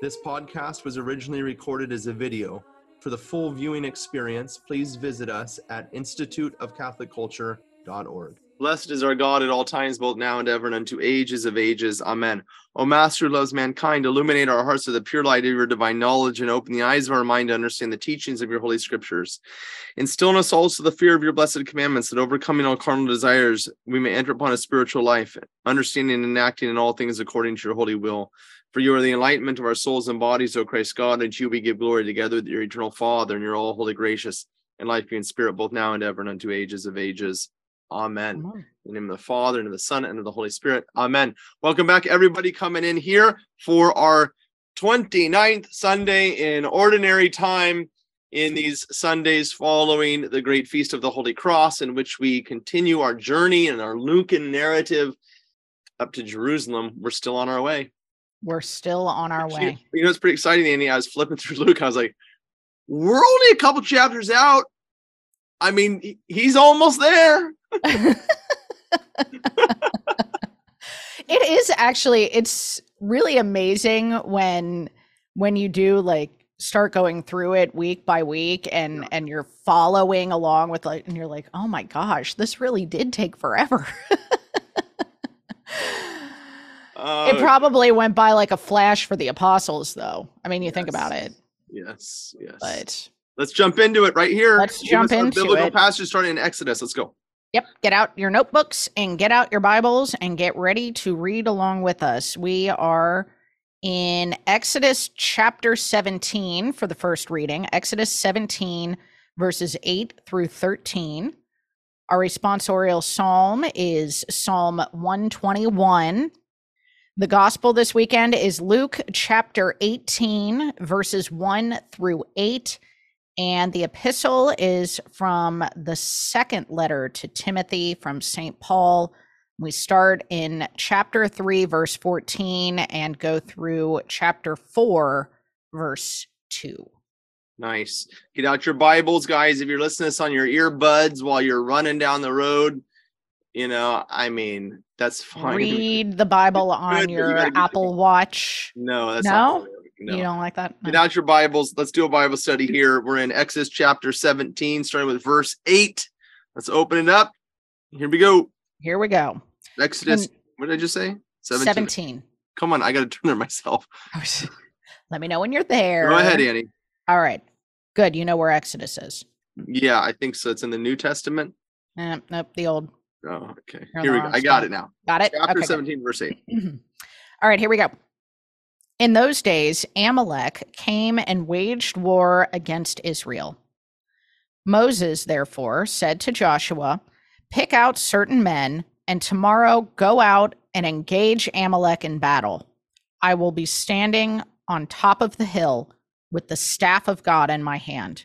This podcast was originally recorded as a video. For the full viewing experience, please visit us at instituteofcatholicculture.org. Blessed is our God at all times, both now and ever, and unto ages of ages. Amen. O Master who loves mankind, illuminate our hearts with the pure light of your divine knowledge and open the eyes of our mind to understand the teachings of your holy scriptures. Instill in us also the fear of your blessed commandments, that overcoming all carnal desires, we may enter upon a spiritual life, understanding and acting in all things according to your holy will. For you are the enlightenment of our souls and bodies, O Christ God, and to you we give glory together with your eternal Father and your all holy, gracious, and life giving Spirit, both now and ever, and unto ages of ages. Amen. In the name of the Father, and of the Son, and of the Holy Spirit. Amen. Welcome back, everybody coming in here for our 29th Sunday in ordinary time in these Sundays following the great feast of the Holy Cross, in which we continue our journey and our Lucan narrative up to Jerusalem. We're still on our way. We're still on our Actually, way. You know, it's pretty exciting, Andy. I was flipping through Luke. I was like, we're only a couple chapters out. I mean, he's almost there. It is actually it's really amazing when when you do like start going through it week by week and Yeah. and you're following along with like and you're like oh my gosh this really did take forever Uh, it probably went by like a flash for the apostles though i mean you think about it yes, yes. but Let's jump into it right here. Let's jump into biblical it. passage starting in Exodus. Let's go. Yep, get out your notebooks and get out your Bibles and get ready to read along with us. We are in Exodus chapter 17 for the first reading, Exodus 17, verses 8 through 13. Our responsorial psalm is Psalm 121. The gospel this weekend is Luke chapter 18, verses 1 through 8. And the epistle is from the second letter to Timothy from St. Paul. We start in chapter 3, verse 14, and go through chapter 4, verse 2. Nice. Get out your Bibles, guys. If you're listening to this on your earbuds while you're running down the road, you know, I mean, that's fine. Read the Bible on you your gotta Apple Watch. No, that's No? No. You don't like that? Get No. out your Bibles. Let's do a Bible study here. We're in Exodus chapter 17, starting with verse 8. Let's open it up. Here we go. Here we go. Exodus, And- what did I just say? 17. 17. Come on, I got to turn there myself. Let me know when you're there. Go ahead, Annie. All right. Good. You know where Exodus is. Yeah, I think so. It's in the New Testament. Eh, nope, the old. Oh, okay. Here we go. I got it now. Got it? Chapter Okay, good. 17, verse 8. All right, here we go. In those days, Amalek came and waged war against Israel. Moses, therefore, said to Joshua, Pick out certain men, and tomorrow go out and engage Amalek in battle. I will be standing on top of the hill with the staff of God in my hand.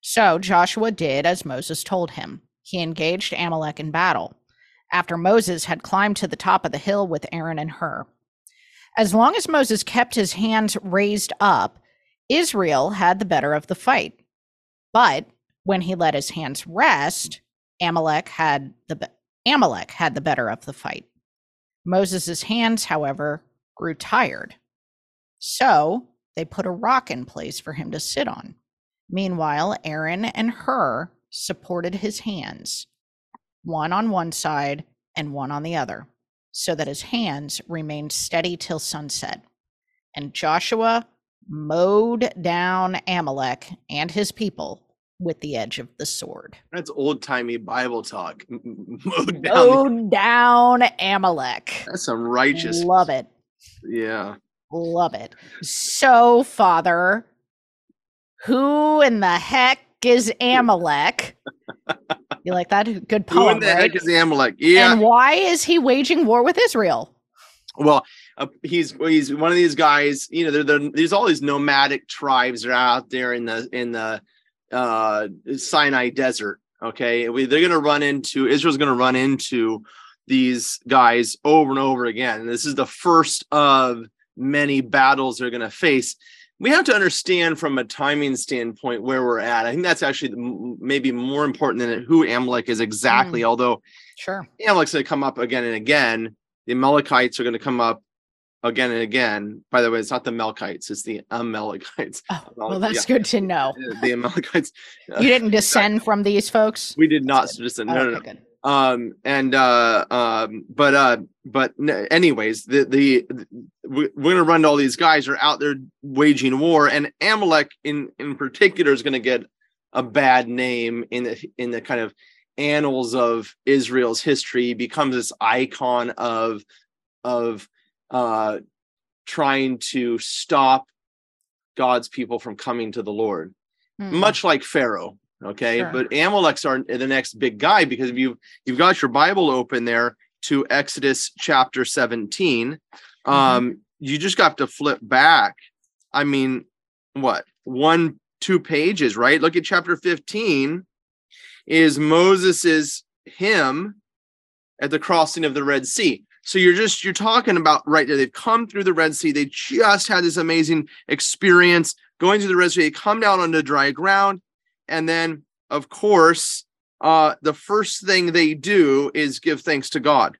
So Joshua did as Moses told him. He engaged Amalek in battle after Moses had climbed to the top of the hill with Aaron and Hur. As long as Moses kept his hands raised up, Israel had the better of the fight. But when he let his hands rest, Amalek had the be- Amalek had the better of the fight. Moses' hands, however, grew tired. So they put a rock in place for him to sit on. Meanwhile, Aaron and Hur supported his hands, one on one side and one on the other, so that his hands remained steady till sunset. And Joshua mowed down Amalek and his people with the edge of the sword. That's old timey Bible talk. Mowed down. Mowed down Amalek. That's some righteous. Love it. Yeah. Love it. So, Father, who in the heck is Amalek? You like that? Good Who poem, in the right? heck is Amalek? Yeah. And why is he waging war with Israel? well, a he's he's one of these guys. You know, there there- there's all these nomadic tribes that are out there in the in the uh Sinai desert. Okay, we, they're going to run into Israel's going to run into these guys over and over again. And this is the first of many battles they're going to face. We have to understand from a timing standpoint where we're at. I think that's actually maybe more important than who Amalek is exactly. Mm. Although Sure. Amalek's going to come up again and again. The Amalekites are going to come up again and again. By the way, it's not the Melkites; it's the Amalekites. Oh, Well, well, that's yeah. good to know. The Amalekites. You didn't descend from these folks. We did not Oh, no, no, no. okay, good. Um and uh um but uh but anyways the the, the we- we're gonna run to all these guys are out there waging war and amalek in in particular is gonna get a bad name in the in the kind of annals of israel's history He becomes this icon of of uh trying to stop god's people from coming to the lord Hmm. much like Pharaoh. Okay, Sure. but Amalek's are the next big guy because if you you've got your Bible open there to Exodus chapter 17, Mm-hmm. um, you just got to flip back. I mean, what one two pages, right? Look at chapter 15 is Moses's hymn at the crossing of the Red Sea. So you're just you're talking about right there. They've come through the Red Sea. They just had this amazing experience going through the Red Sea. They come down onto dry ground, and then of course, uh, the first thing they do is give thanks to God.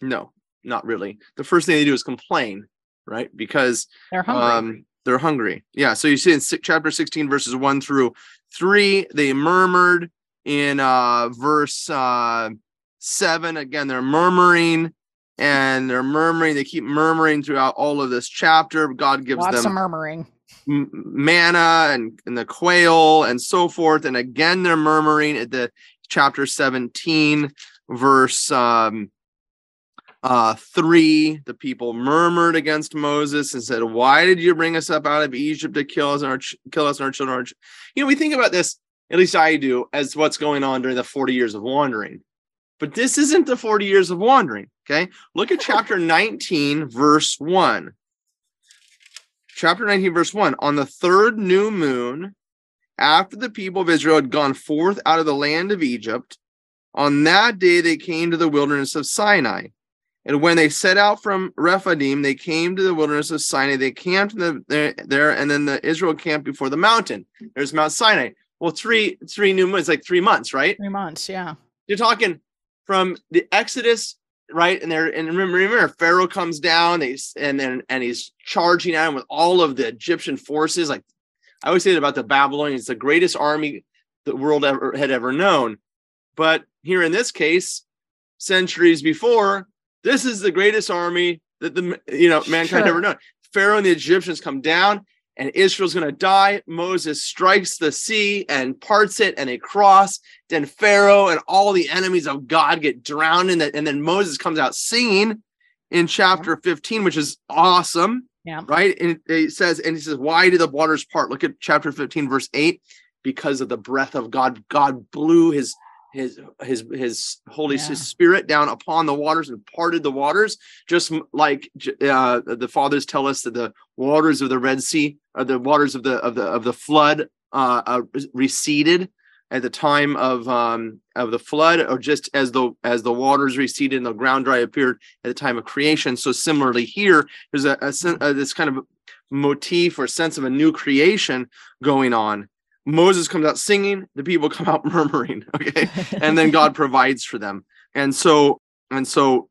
No, not really. The first thing they do is complain, right? Because They're hungry. um, they're hungry. Yeah. So you see in chapter 16, verses one through three, they murmured in uh, verse uh, seven. Again, they're murmuring and they're murmuring. They keep murmuring throughout all of this chapter. God gives Lots them of murmuring. Manna and, and the quail and so forth. And again, they're murmuring at the chapter 17, verse um, uh, 3. The people murmured against Moses and said, Why did you bring us up out of Egypt to kill us and our ch- kill us and our children? Our ch-" You know, we think about this, at least I do, as what's going on during the 40 years of wandering. But this isn't the 40 years of wandering. Okay. Look at chapter 19, verse 1 chapter 19, verse 1 On the third new moon, after the people of Israel had gone forth out of the land of Egypt, on that day they came to the wilderness of Sinai. And when they set out from Rephidim, they came to the wilderness of Sinai. They camped in the, there, there, and then the Israel camped before the mountain. There's Mount Sinai. Well, three three new months, like three months, right? Three months. Yeah. You're talking from the Exodus, right? And there, and remember, remember, Pharaoh comes down, they and then and he's charging at him with all of the Egyptian forces. Like I always say about the Babylonians, the greatest army the world ever had ever known. But here in this case, centuries before, this is the greatest army that the you know mankind Sure. ever known. Pharaoh and the Egyptians come down, and Israel's going to die. Moses strikes the sea and parts it, and they cross. Then Pharaoh and all the enemies of God get drowned in that, and then Moses comes out singing in chapter 15, which is awesome Yeah. right? And it says, and he says, Why did the waters part? Look at chapter 15, verse 8. Because of the breath of God, God blew his his his his holy Yeah. his spirit down upon the waters and parted the waters, just like uh, the fathers tell us that the waters of the Red Sea or the waters of the of the of the flood uh, uh receded at the time of um of the flood, or just as the as the waters receded and the ground dry appeared at the time of creation. So similarly here, there's a, a, sen- uh this kind of motif or sense of a new creation going on. Moses comes out singing, the people come out murmuring, okay? And then God provides for them. And so, and so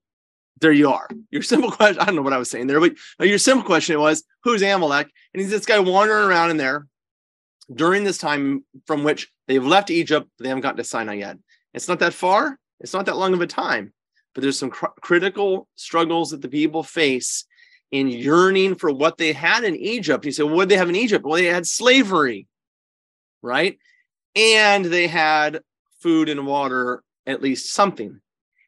there you are. Your simple question, I don't know what I was saying there, but uh, your simple question was, who's Amalek? And he's this guy wandering around in there during this time from which they've left Egypt, they haven't gotten to Sinai yet. It's not that far, it's not that long of a time, but there's some cr- critical struggles that the people face in yearning for what they had in Egypt. You say, well, what did they have in Egypt? Well, they had slavery, right? And they had food and water, at least something.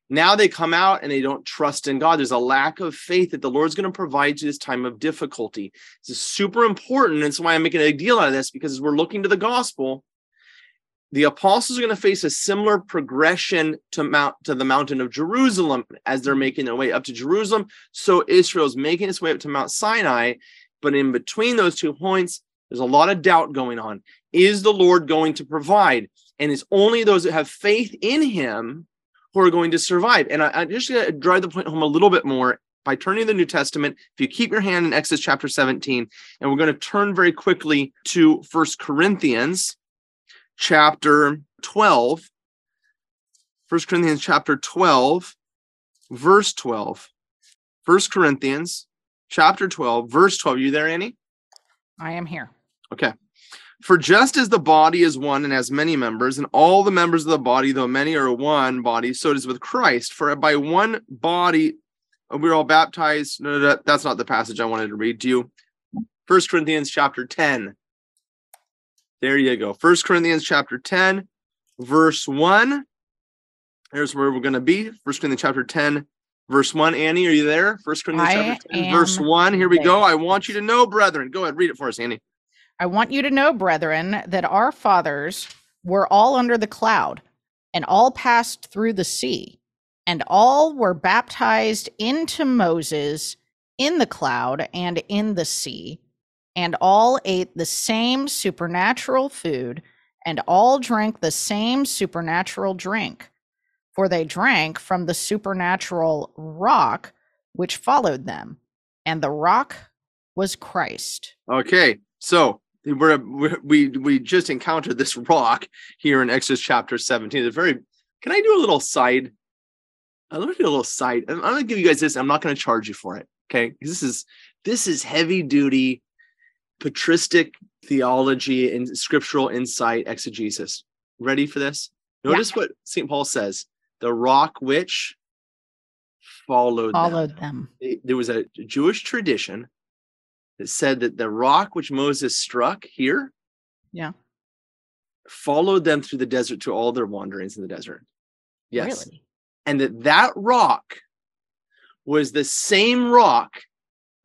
Now they come out and they don't trust in God. There's a lack of faith that the Lord's going to provide you this time of difficulty. This is super important. That's why I'm making a big deal out of this because as we're looking to the gospel, the apostles are going to face a similar progression to mount to the mountain of Jerusalem as they're making their way up to Jerusalem. So Israel's making its way up to Mount Sinai, but in between those two points, there's a lot of doubt going on. Is the Lord going to provide? And it's only those that have faith in Him who are going to survive. And I, I'm just going to drive the point home a little bit more by turning to the New Testament. If you keep your hand in Exodus chapter 17, and we're going to turn very quickly to First Corinthians chapter 12. 1 Corinthians chapter 12, verse 12. 1 Corinthians chapter 12, verse 12. Are You there, Annie? I am here. Okay. For just as the body is one and has many members, and all the members of the body, though many are one body, so it is with Christ. For by one body uh, we're all baptized. No, no, no, that's not the passage I wanted to read to you. First Corinthians chapter 10. There you go. First Corinthians chapter 10, verse 1. Here's where we're going to be. First Corinthians chapter 10, verse 1. Annie, are you there? First Corinthians I chapter 10, verse 1. Here we go. I want you to know, brethren. Go ahead, read it for us, Annie. I want you to know, brethren, that our fathers were all under the cloud, and all passed through the sea, and all were baptized into Moses in the cloud and in the sea, and all ate the same supernatural food, and all drank the same supernatural drink. For they drank from the supernatural rock which followed them, and the rock was Christ. Okay, so we're, we're we we just encountered this rock here in Exodus chapter 17. It's very. Can I do a little side? I'm gonna do a little side. I'm, I'm gonna give you guys this. I'm not gonna charge you for it. Okay, this is this is heavy duty patristic theology and scriptural insight exegesis. Ready for this? Yeah. Notice what St. Paul says: the rock which followed, them." Followed them. They- there was a Jewish tradition that said that the rock which Moses struck here Yeah. followed them through the desert to all their wanderings in the desert. Yes. Really? And that that rock was the same rock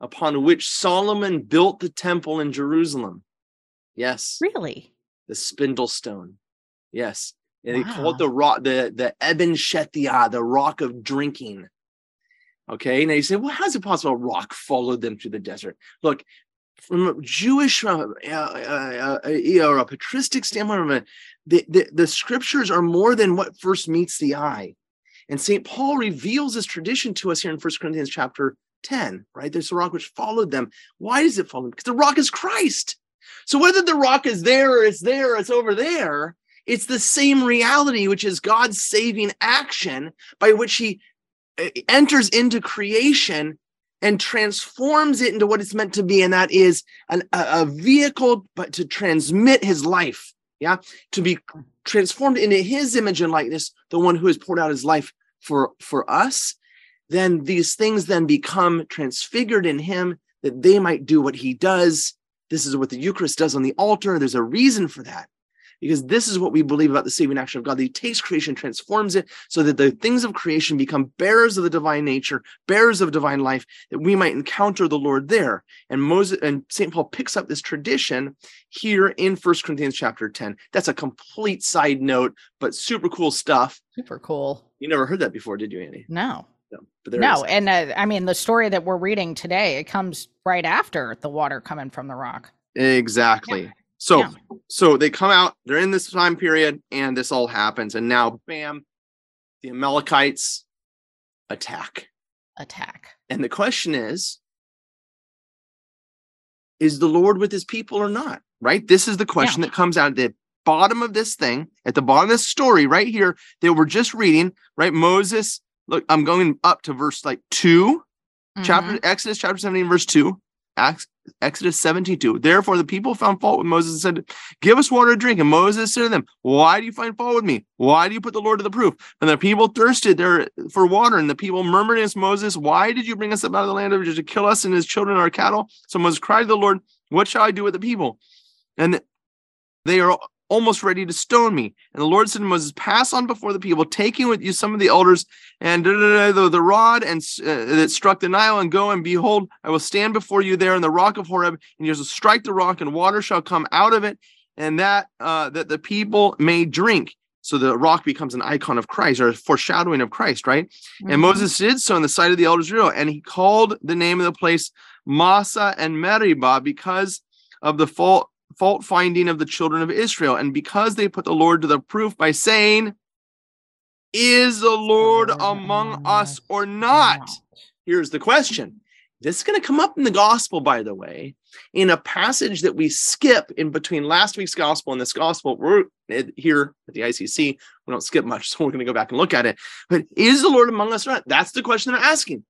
upon which Solomon built the temple in Jerusalem. Yes. Really? The spindle stone. Yes. And they called the rock, the, the Eben Shethia, the rock of drinking. Okay. Now you say, well, how's it possible a rock followed them through the desert? Look, from a Jewish uh, uh, uh, uh, or a patristic standpoint, the, the, the scriptures are more than what first meets the eye. And St. Paul reveals this tradition to us here in 1 Corinthians chapter 10, right? There's a rock which followed them. Why does it follow them? Because the rock is Christ. So whether the rock is there or it's there or it's over there, it's the same reality, which is God's saving action by which he enters into creation and transforms it into what it's meant to be. And that is an, a, a vehicle, but to transmit his life. Yeah. To be transformed into his image and likeness, the one who has poured out his life for, for us. Then these things then become transfigured in him that they might do what he does. This is what the Eucharist does on the altar. There's a reason for that because this is what we believe about the saving action of God. That He takes creation, transforms it so that the things of creation become bearers of the divine nature, bearers of divine life, that we might encounter the Lord there. And Moses and St. Paul picks up this tradition here in First Corinthians chapter 10. That's a complete side note, but super cool stuff. Super cool. You never heard that before, did you, Annie? No. No. But there it no. And uh, I mean, the story that we're reading today, it comes right after the water coming from the rock. Exactly. So Yeah. so they come out, they're in this time period, and this all happens. And now, bam, the Amalekites attack. Attack. And the question is Is the Lord with his people or not? Right? This is the question that comes out at the bottom of this thing, at the bottom of this story right here that we're just reading, right? Moses, look, I'm going up to verse like 2 chapter Mhm. Exodus chapter 17, verse 2. Acts, Exodus 17, 2. Therefore, the people found fault with Moses and said, Give us water to drink. And Moses said to them, Why do you find fault with me? Why do you put the Lord to the proof? And the people thirsted there for water, and the people murmured against Moses, Why did you bring us up out of the land of Egypt to kill us and his children and our cattle? So Moses cried to the Lord, What shall I do with the people? And they are almost ready to stone me. And the Lord said to Moses, Pass on before the people, taking with you some of the elders and da, da, da, the, the rod and uh, that struck the Nile, and go and behold, I will stand before you there in the rock of Horeb, and you shall strike the rock, and water shall come out of it, and that uh, that the people may drink. So the rock becomes an icon of Christ or a foreshadowing of Christ, right? And Mhm. Moses did so in the sight of the elders of Israel, and he called the name of the place Massah and Meribah because of the fault fault finding of the children of Israel, and because they put the Lord to the proof by saying, "Is the Lord among us or not?" Here's the question. This is going to come up in the gospel, by the way, in a passage that we skip in between last week's gospel and this gospel. We're here at the ICC. We don't skip much, so we're going to go back and look at it. But is the Lord among us or not? That's the question they're asking.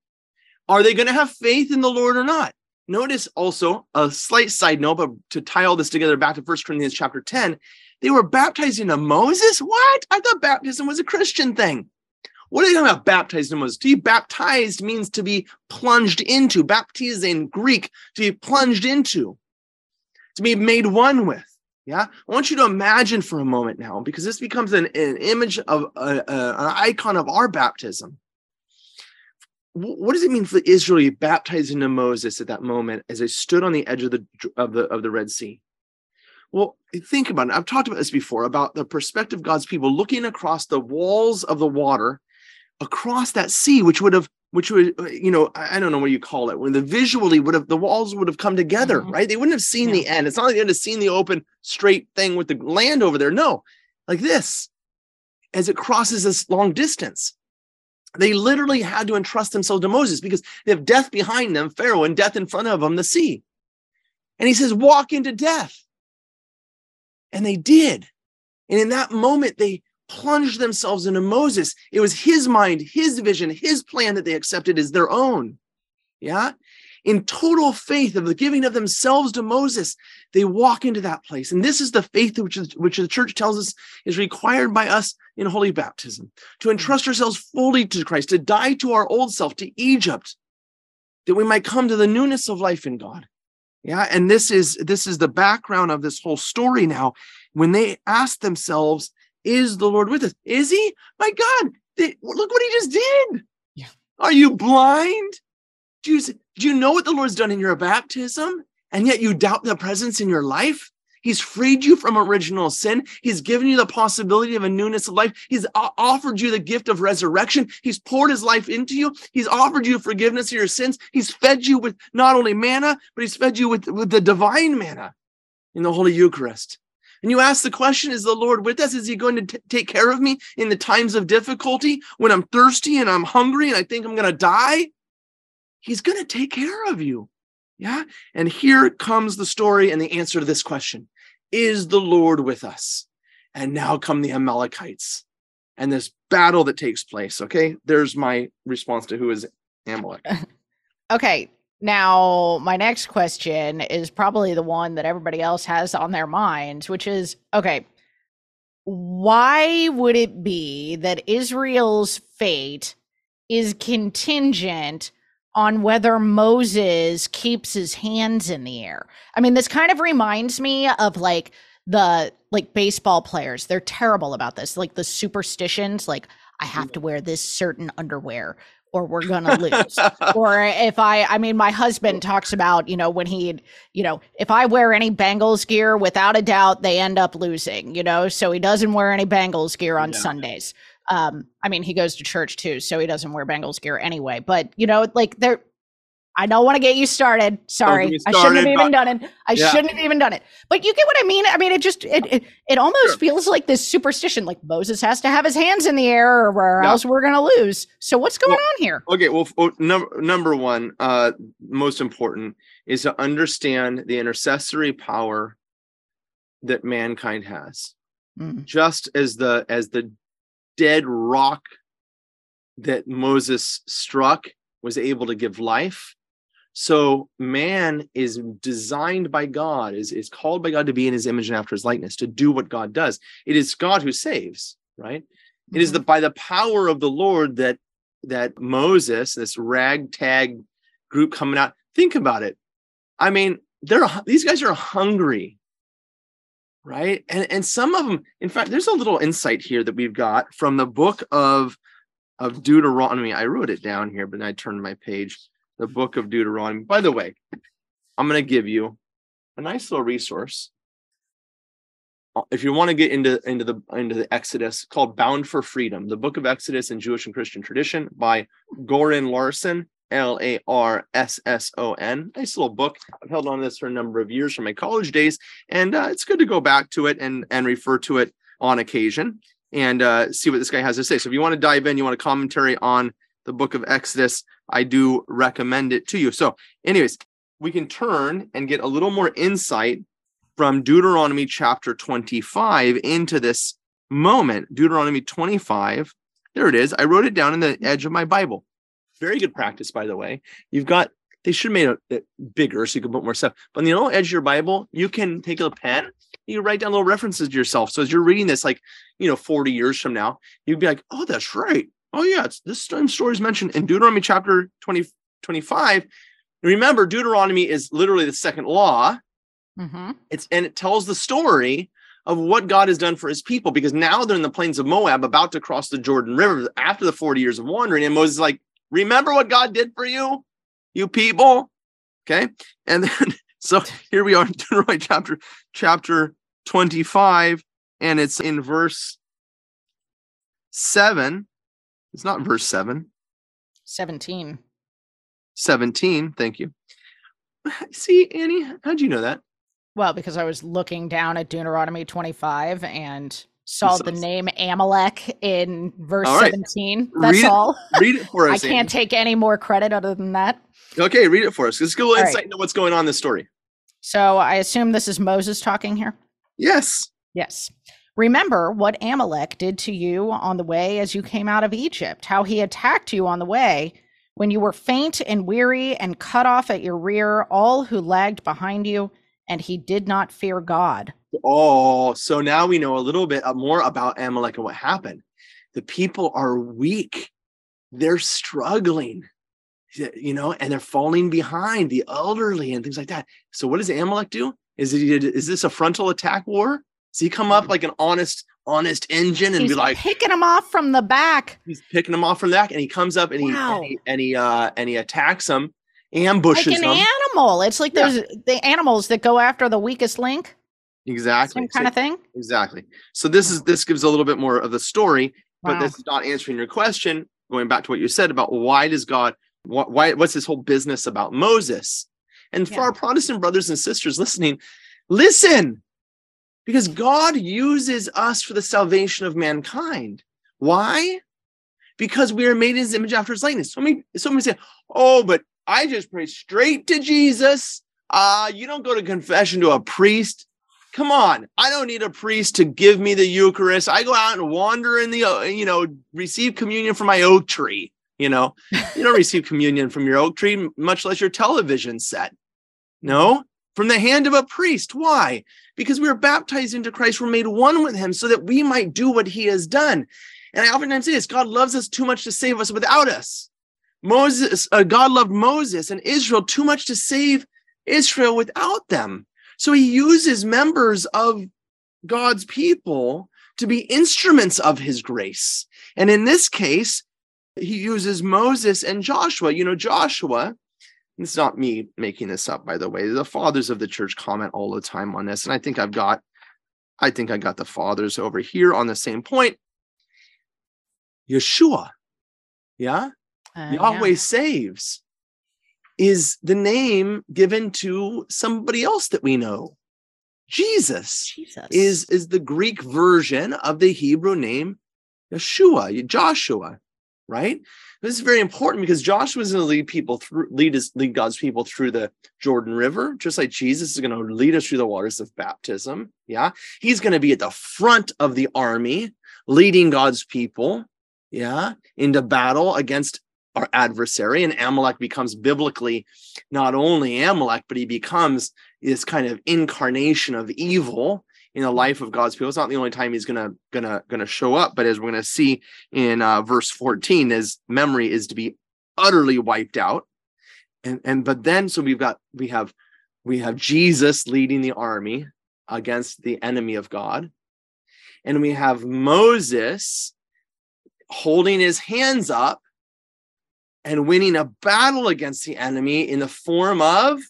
Are they going to have faith in the Lord or not? Notice also a slight side note, but to tie all this together back to 1 Corinthians chapter 10, they were baptized into Moses. What? I thought baptism was a Christian thing. What are they talking about baptized in Moses? To be baptized means to be plunged into. Baptize in Greek, to be plunged into, to be made one with. Yeah. I want you to imagine for a moment now, because this becomes an, an image of uh, uh, an icon of our baptism. Wh- What does it mean for Israel to be baptized into Moses at that moment as they stood on the edge of the of the of the Red Sea? Well, think about it. I've talked about this before about the perspective of God's people looking across the walls of the water across that sea, which would have, which would, uh, you know, I don't know what you call it, when the visually would have, the walls would have come together, Mhm. right? They wouldn't have seen the end. It's not like they would have seen the open, straight thing with the land over there. No, like this, as it crosses this long distance. They literally had to entrust themselves to Moses because they have death behind them, Pharaoh, and death in front of them, the sea. And he says, walk into death. And they did. And in that moment, they plunged themselves into Moses. It was his mind, his vision, his plan that they accepted as their own. Yeah. In total faith of the giving of themselves to Moses, they walk into that place. And this is the faith which, is, which the church tells us is required by us in holy baptism to entrust ourselves fully to Christ, to die to our old self, to Egypt, that we might come to the newness of life in God. Yeah. And this is this is the background of this whole story now. When they ask themselves, is the Lord with us? Is he? My God, they- look what he just did. Yeah. Are you blind? Do you, know what the Lord's done in your baptism? And yet you doubt the presence in your life? He's freed you from original sin. He's given you the possibility of a newness of life. He's offered you the gift of resurrection. He's poured his life into you. He's offered you forgiveness of your sins. He's fed you with not only manna, but he's fed you with, with the divine manna in the Holy Eucharist. And you ask the question, is the Lord with us? Is he going to t- take care of me in the times of difficulty when I'm thirsty and I'm hungry and I think I'm going to die? He's going to take care of you. Yeah. And here comes the story and the answer to this question Is the Lord with us? And now come the Amalekites and this battle that takes place. Okay. There's my response to who is Amalek. Okay. Now, my next question is probably the one that everybody else has on their minds, which is okay, why would it be that Israel's fate is contingent on whether Moses keeps his hands in the air? I mean, this kind of reminds me of like the like baseball players. They're terrible about this, like the superstitions, like I have to wear this certain underwear or we're gonna lose or if I, I mean, my husband talks about, you know, when he, you know, if I wear any Bengals gear, without a doubt, they end up losing, you know, so he doesn't wear any Bengals gear on Yeah. Sundays. Um, I mean, he goes to church too, so he doesn't wear Bengals gear anyway, but you know, like they're, I don't want to get you started. Sorry, me I shouldn't have even done it. I Yeah. shouldn't have even done it. But you get what I mean. I mean, it just it it, it almost Sure. feels like this superstition. Like Moses has to have his hands in the air, or Yeah. else we're gonna lose. So what's going Well, on here? Okay, well, number number one, uh, most important is to understand the intercessory power that mankind has. Mm. Just as the as the dead rock that Moses struck was able to give life, so man is designed by God, is is called by God to be in His image and after His likeness, to do what God does. It is God who saves, right? It is the mhm. by the power of the Lord that that Moses, this ragtag group coming out. Think about it. I mean, they're these guys are hungry, right? And and some of them, in fact, there's a little insight here that we've got from the book of of Deuteronomy. I wrote it down here, but I turned my page. The book of Deuteronomy. By the way, I'm going to give you a nice little resource uh, if you want to get into into the into the Exodus, called Bound for Freedom, the Book of Exodus in Jewish and Christian Tradition by Goran Larsson, L A R S S O N. Nice little book. I've held on to this for a number of years from my college days, and uh, it's good to go back to it and and refer to it on occasion and uh, see what this guy has to say. So if you want to dive in, you want a commentary on the Book of Exodus, I do recommend it to you. So, anyways, we can turn and get a little more insight from Deuteronomy chapter 25 into this moment. Deuteronomy 25. There it is. I wrote it down in the edge of my Bible. Very good practice, by the way. You've got, they should have made it bigger so you can put more stuff. But on the little edge of your Bible, you can take a pen, you write down little references to yourself. So as you're reading this, like, you know, 40 years from now, you'd be like, oh, that's right. Oh, yeah, it's this story is mentioned in Deuteronomy chapter 20, 25. Remember, Deuteronomy is literally the second law. hmm It's and it tells the story of what God has done for his people because now they're in the plains of Moab about to cross the Jordan River after the 40 years of wandering. And Moses is like, remember what God did for you, you people. Okay. And then so here we are in Deuteronomy chapter chapter 25, and it's in verse 7. It's not verse 7, 17. 17. Thank you. See, Annie, how'd you know that? Well, because I was looking down at Deuteronomy 25 and saw the name Amalek in verse right. 17. That's Read it- all. Read it for us. I can't Annie. take any more credit other than that. Okay, read it for us. Let's a little All right. insight into what's going on in this story. So I assume this is Moses talking here. Yes. Yes. Remember what Amalek did to you on the way as you came out of Egypt, how he attacked you on the way when you were faint and weary and cut off at your rear all who lagged behind you, and he did not fear God. Oh, so now we know a little bit more about Amalek and what happened. The people are weak. They're struggling, you know, and they're falling behind the elderly and things like that. So what does Amalek do? Is it is this a frontal attack war? Does he come up like an honest, honest engine and He's be like, picking him off from the back. he's picking them off from the back, and he comes up and he Wow. and he and he, uh, and he attacks them, ambushes Like an them. animal. It's like Yeah. there's the animals that go after the weakest link. Exactly. Same kind of thing. Exactly. So this is this gives a little bit more of the story, but this is not answering your question. Going back to what you said about why does God wh- why what's this whole business about Moses? And for our Protestant brothers and sisters listening, listen, because God uses us for the salvation of mankind. Why? Because we are made in his image after his likeness. So many, so many say, oh, but I just pray straight to Jesus. Uh, you don't go to confession to a priest. Come on, I don't need a priest to give me the Eucharist. I go out and wander in the, uh, you know, receive communion from my oak tree. You know, you don't receive communion from your oak tree, much less your television set. No, from the hand of a priest. Why? Because we were baptized into Christ, we're made one with him so that we might do what he has done. And I oftentimes say this God loves us too much to save us without us. Moses, uh, God loved Moses and Israel too much to save Israel without them. So he uses members of God's people to be instruments of his grace. And in this case, he uses Moses and Joshua. You know, Joshua, it's not me making this up, by the way. The fathers of the church comment all the time on this. And I think I've got, I think I got the fathers over here on the same point. Yeshua, yeah, Uh, Yahweh yeah. saves is the name given to somebody else that we know. Jesus Jesus. is is the Greek version of the Hebrew name Yeshua, Joshua, right? This is very important because Joshua is going to lead people through lead us lead God's people through the Jordan River, just like Jesus is going to lead us through the waters of baptism. Yeah, he's going to be at the front of the army, leading God's people, yeah, into battle against our adversary. And Amalek becomes biblically not only Amalek, but he becomes this kind of incarnation of evil in the life of God's people. It's not the only time he's gonna gonna gonna show up, but as we're gonna see in uh, verse 14, his memory is to be utterly wiped out. And and but then so we've got we have we have Jesus leading the army against the enemy of God, and we have Moses holding his hands up and winning a battle against the enemy in the form of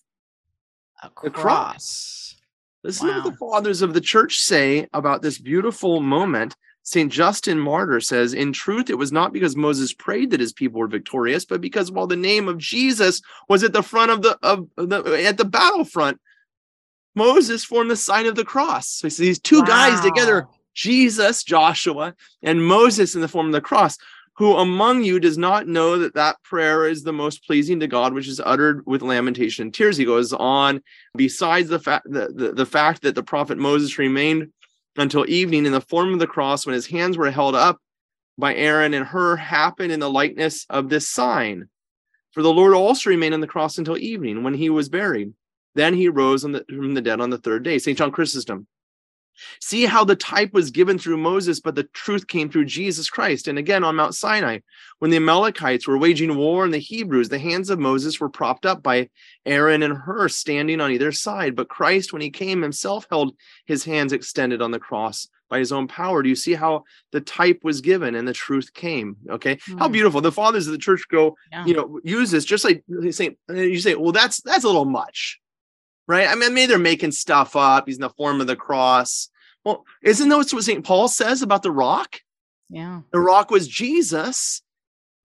a the cross. Listen to what the fathers of the church say about this beautiful moment. St. Justin Martyr says, In truth, it was not because Moses prayed that his people were victorious, but because while the name of Jesus was at the front of the of the at the battlefront, Moses formed the sign of the cross. So these two guys together, Jesus, Joshua, and Moses in the form of the cross. Who among you does not know that that prayer is the most pleasing to God, which is uttered with lamentation and tears? He goes on. Besides the fact the, the, fact that the prophet Moses remained until evening in the form of the cross, when his hands were held up by Aaron and Hur, happened in the likeness of this sign. For the Lord also remained on the cross until evening, when he was buried. Then he rose the, from the dead on the third day. St. John Chrysostom. See how the type was given through Moses, but the truth came through Jesus Christ. And again on Mount Sinai, when the Amalekites were waging war on the Hebrews, the hands of Moses were propped up by Aaron and Hur standing on either side. But Christ, when he came himself, held his hands extended on the cross by his own power. Do you see how the type was given and the truth came? Okay. How Hmm. beautiful. The fathers of the church go, Yeah. you know, use this just like they say, you say, well, that's that's a little much. Right. I mean, maybe they're making stuff up. He's in the form of the cross. Well, isn't that what St. Paul says about the rock? Yeah. The rock was Jesus.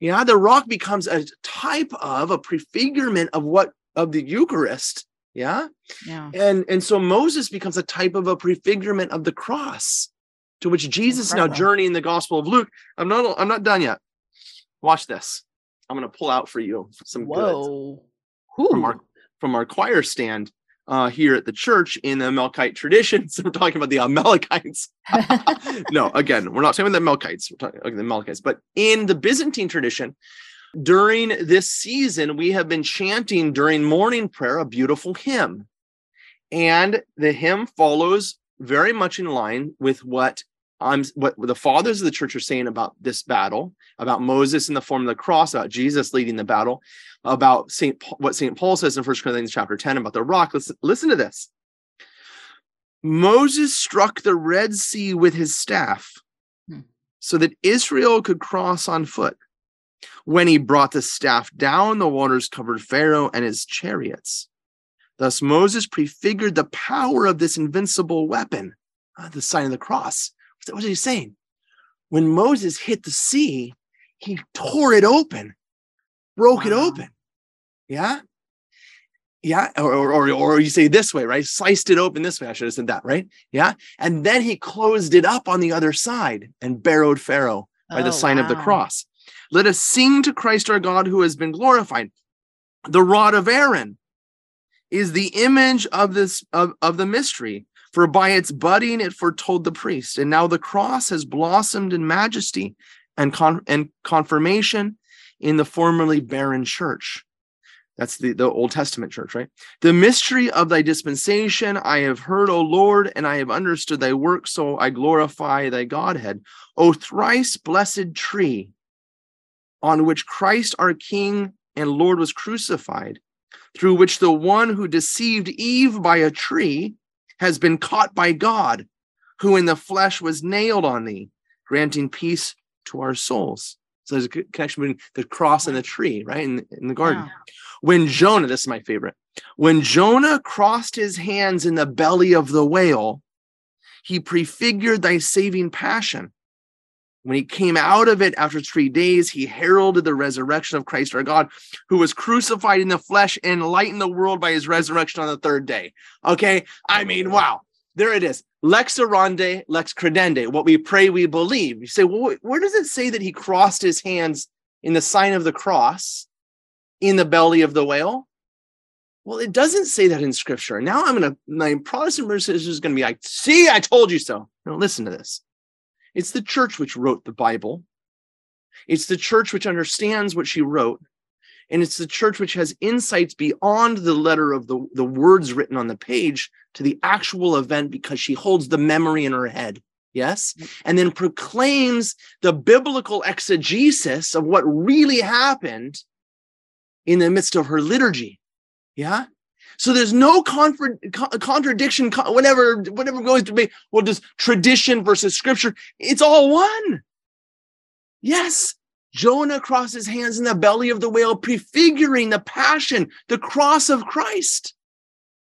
Yeah, the rock becomes a type of a prefigurement of what of the Eucharist. Yeah. Yeah. And and so Moses becomes a type of a prefigurement of the cross, to which Jesus is now journeying the Gospel of Luke. I'm not I'm not done yet. Watch this. I'm gonna pull out for you some goods Whoa. from our from our choir stand uh, here at the church in the Melkite tradition. So we're talking about the Amalekites. no, again, we're not talking about the Melkites. We're talking okay, the Melkites, but in the Byzantine tradition, during this season, we have been chanting during morning prayer a beautiful hymn, and the hymn follows very much in line with what I'm what the fathers of the church are saying about this battle, about Moses in the form of the cross, about Jesus leading the battle, about Saint what Saint Paul says in 1 Corinthians chapter 10 about the rock. Listen, listen to this. Moses struck the Red Sea with his staff Hmm. so that Israel could cross on foot. When he brought the staff down, the waters covered Pharaoh and his chariots. Thus, Moses prefigured the power of this invincible weapon, uh, the sign of the cross. What is he saying? When Moses hit the sea, he tore it open, broke it open. Yeah. Yeah. Or, or, or, or you say this way, right? Sliced it open this way. I should have said that, right? Yeah. And then he closed it up on the other side and barrowed Pharaoh by the Oh, sign of the cross. Let us sing to Christ our God who has been glorified. The rod of Aaron is the image of this of, of the mystery, for by its budding it foretold the priest. And now the cross has blossomed in majesty and, con- and confirmation in the formerly barren church. That's the, the Old Testament church, right? The mystery of thy dispensation I have heard, O Lord, and I have understood thy work, so I glorify thy Godhead. O thrice blessed tree on which Christ our King and Lord was crucified, through which the one who deceived Eve by a tree has been caught by God, who in the flesh was nailed on thee, granting peace to our souls. So there's a connection between the cross and the tree, right? In, in the garden. When Jonah, this is my favorite, when Jonah crossed his hands in the belly of the whale, he prefigured thy saving passion. When he came out of it after three days, he heralded the resurrection of Christ our God, who was crucified in the flesh and lightened the world by his resurrection on the third day. Okay. I mean, wow. There it is. Lex orandi, lex credendi. What we pray, we believe. You say, well, where does it say that he crossed his hands in the sign of the cross in the belly of the whale? Well, it doesn't say that in scripture. Now I'm going to, my Protestant verses is going to be like, see, I told you so. Now listen to this. It's the church which wrote the Bible. It's the church which understands what she wrote. And it's the church which has insights beyond the letter of the, the words written on the page to the actual event because she holds the memory in her head. Yes. And then proclaims the biblical exegesis of what really happened in the midst of her liturgy. Yeah. So there's no contra- co- contradiction, co- whatever, whatever goes to be, well, just tradition versus scripture. It's all one. Yes. Jonah crosses hands in the belly of the whale, prefiguring the passion, the cross of Christ.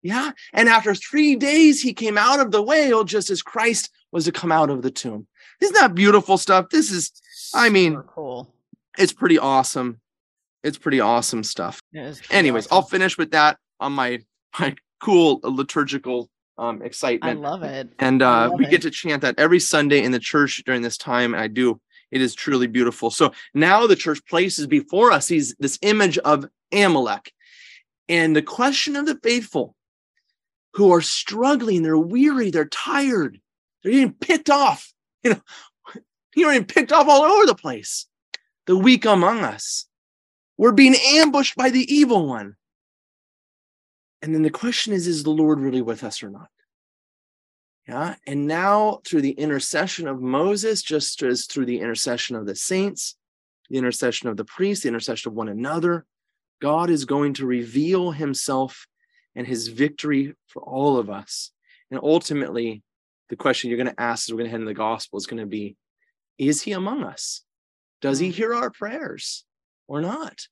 Yeah. And after three days, he came out of the whale just as Christ was to come out of the tomb. Isn't that beautiful stuff? This is, I mean, Super cool. it's pretty awesome. It's pretty awesome stuff. Pretty Anyways, I'll finish with that on my my cool liturgical um excitement. I love it. and uh we it. get to chant that every Sunday in the church during this time. And I do, it is truly beautiful. So now the church places before us these this image of Amalek. And the question of the faithful who are struggling, they're weary, they're tired, they're getting picked off. You know, you're getting picked off all over the place. The weak among us. We're being ambushed by the evil one. And then the question is, is the Lord really with us or not? Yeah. And now, through the intercession of Moses, just as through the intercession of the saints, the intercession of the priests, the intercession of one another, God is going to reveal himself and his victory for all of us. And ultimately, the question you're going to ask as we're going to head into the gospel is going to be Is he among us? Does he Mm. hear our prayers or not?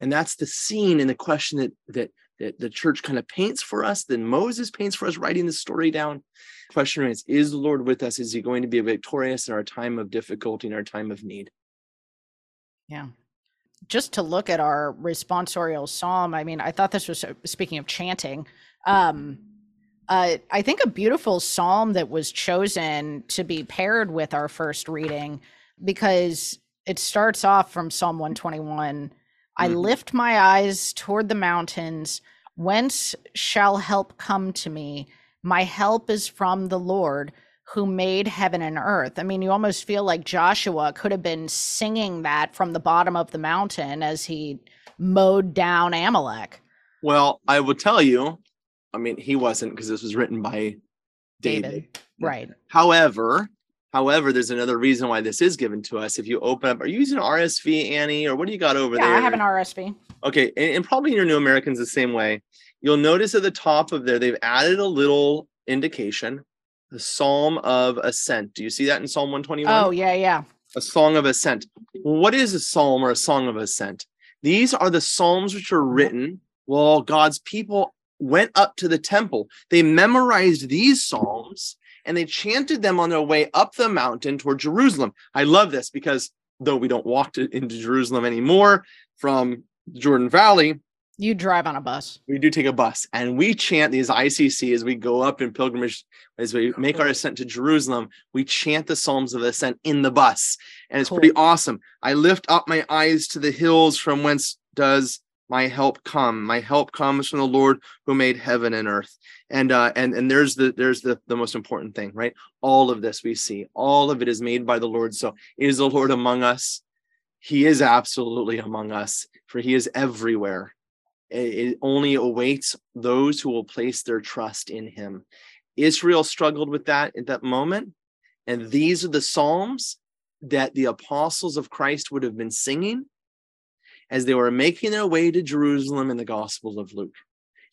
And that's the scene and the question that, that, that the church kind of paints for us, then Moses paints for us, writing the story down. Question is Is the Lord with us? Is he going to be victorious in our time of difficulty, in our time of need? Yeah. Just to look at our responsorial psalm, I mean, I thought this was uh, speaking of chanting. Um, uh, I think a beautiful psalm that was chosen to be paired with our first reading because it starts off from Psalm 121 I Mhm. lift my eyes toward the mountains. Whence shall help come to me? My help is from the Lord who made heaven and earth. I mean, you almost feel like Joshua could have been singing that from the bottom of the mountain as he mowed down Amalek. Well, I will tell you, I mean, he wasn't because this was written by David. David. Right. However, however, there's another reason why this is given to us. If you open up, are you using RSV, Annie, or what do you got over Yeah, there? I have an RSV. Okay, and, and probably your New Americans the same way. You'll notice at the top of there, they've added a little indication, the Psalm of Ascent. Do you see that in Psalm 121? Oh, yeah, yeah. a song of ascent. What is a psalm or a song of ascent? These are the psalms which are mm-hmm. written while God's people went up to the temple. They memorized these psalms and they chanted them on their way up the mountain toward Jerusalem. I love this because though we don't walk to, into Jerusalem anymore from Jordan Valley, You drive on a bus. we do take a bus and we chant these ICC as we go up in pilgrimage, as we make our ascent to Jerusalem. We chant the Psalms of Ascent in the bus, and it's pretty awesome. I lift up my eyes to the hills from whence does my help come. My help comes from the Lord who made heaven and earth. And uh, and and there's the there's the the most important thing, right? All of this we see, all of it is made by the Lord. So is the Lord among us? He is absolutely among us, for he is everywhere it it only awaits those who will place their trust in him. Israel struggled with that at that moment. And these are the Psalms that the apostles of Christ would have been singing as they were making their way to Jerusalem in the Gospel of Luke.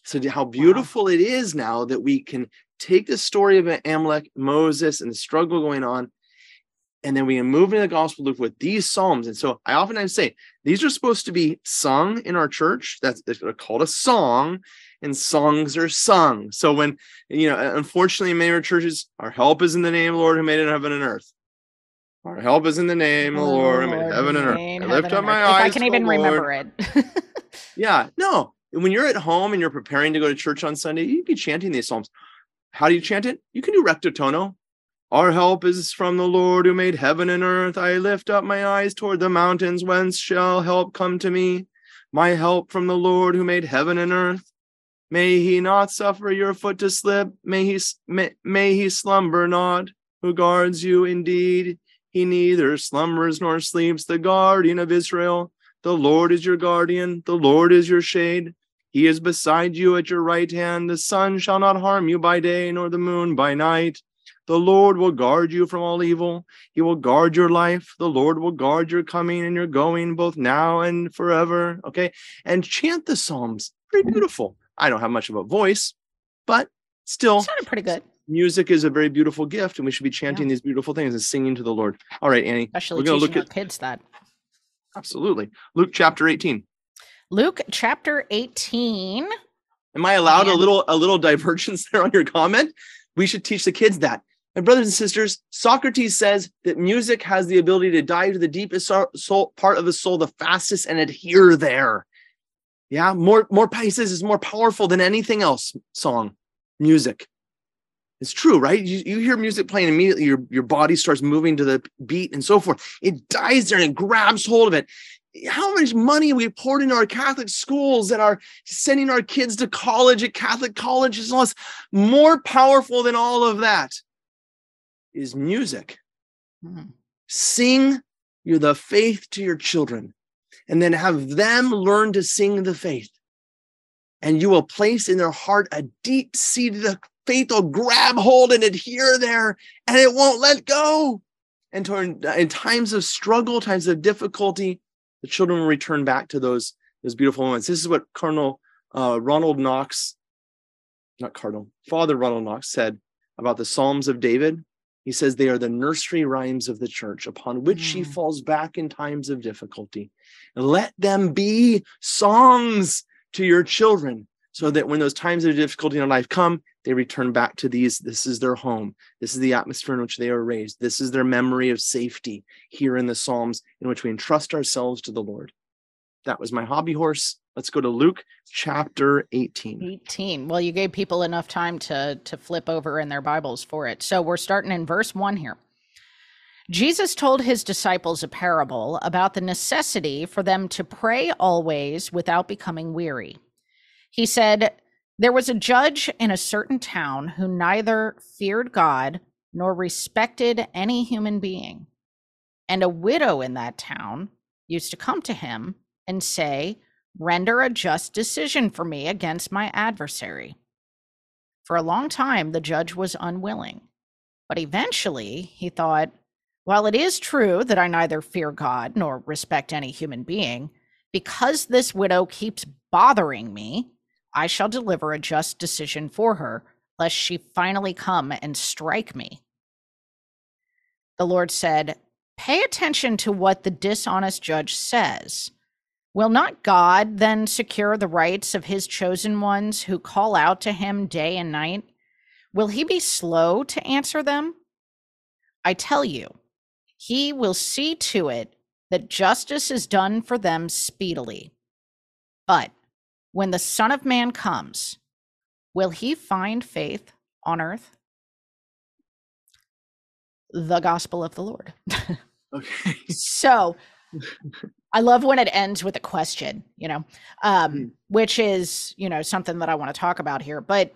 So, how beautiful it is now that we can take the story of Amalek, Moses, and the struggle going on, and then we can move into the Gospel Luke with these Psalms. And so, I oftentimes say, these are supposed to be sung in our church. That's they're called a song, and songs are sung. So when you know, unfortunately, in many of our churches, our help is in the name of the Lord who made heaven and earth. Our help is in the name of the Lord who made heaven and earth. I lift up my eyes. I can even Lord. remember it. Yeah, no. When you're at home and you're preparing to go to church on Sunday, you can be chanting these psalms. How do you chant it? You can do recto tono. Our help is from the Lord who made heaven and earth. I lift up my eyes toward the mountains. Whence shall help come to me? My help from the Lord who made heaven and earth. May he not suffer your foot to slip. May he may, may he slumber not. Who guards you indeed? He neither slumbers nor sleeps. The guardian of Israel. The Lord is your guardian. The Lord is your shade. He is beside you at your right hand. The sun shall not harm you by day, nor the moon by night. The Lord will guard you from all evil. He will guard your life. The Lord will guard your coming and your going, both now and forever. Okay. And chant the Psalms. Very beautiful. I don't have much of a voice, but still, Sounded pretty good, music is a very beautiful gift, and we should be chanting these beautiful things and singing to the Lord. All right, Annie. especially We're gonna teaching look our kids that. Absolutely. Luke chapter 18. Luke chapter 18. Am I allowed a little a little divergence there on your comment? We should teach the kids that. And brothers and sisters, Socrates says that music has the ability to dive to the deepest soul, part of the soul the fastest and adhere there. Yeah, more more Pisces is more powerful than anything else. Song, music. It's true, right? You, you hear music playing immediately, your, your body starts moving to the beat and so forth. It dies there and it grabs hold of it. How much money we poured into our Catholic schools and are sending our kids to college at Catholic colleges and all this. More powerful than all of that is music. Mhm. Sing you the faith to your children and then have them learn to sing the faith. And you will place in their heart a deep seated faith will grab hold and adhere there and it won't let go. And to- in times of struggle, times of difficulty, the children will return back to those, those beautiful moments. This is what Cardinal uh, Ronald Knox, not Cardinal, Father Ronald Knox said about the Psalms of David. He says they are the nursery rhymes of the church upon which she Mm. falls back in times of difficulty. Let them be songs to your children so that when those times of difficulty in life come, they return back to these. This is their home. This is the atmosphere in which they are raised. This is their memory of safety here in the Psalms in which we entrust ourselves to the Lord. That was my hobby horse. Let's go to Luke chapter 18. 18. Well, you gave people enough time to to flip over in their Bibles for it. So we're starting in verse 1 here. Jesus told his disciples a parable about the necessity for them to pray always without becoming weary. He said, There was a judge in a certain town who neither feared God nor respected any human being. And a widow in that town used to come to him and say, Render a just decision for me against my adversary. For a long time, the judge was unwilling. But eventually, he thought, while it is true that I neither fear God nor respect any human being, because this widow keeps bothering me, I shall deliver a just decision for her, lest she finally come and strike me. The Lord said, Pay attention to what the dishonest judge says. Will not God then secure the rights of his chosen ones who call out to him day and night? Will he be slow to answer them? I tell you, he will see to it that justice is done for them speedily. But when the Son of Man comes, will he find faith on earth? The gospel of the Lord. Okay. so I love when it ends with a question, you know, um, Mm. which is, you know, something that I want to talk about here. But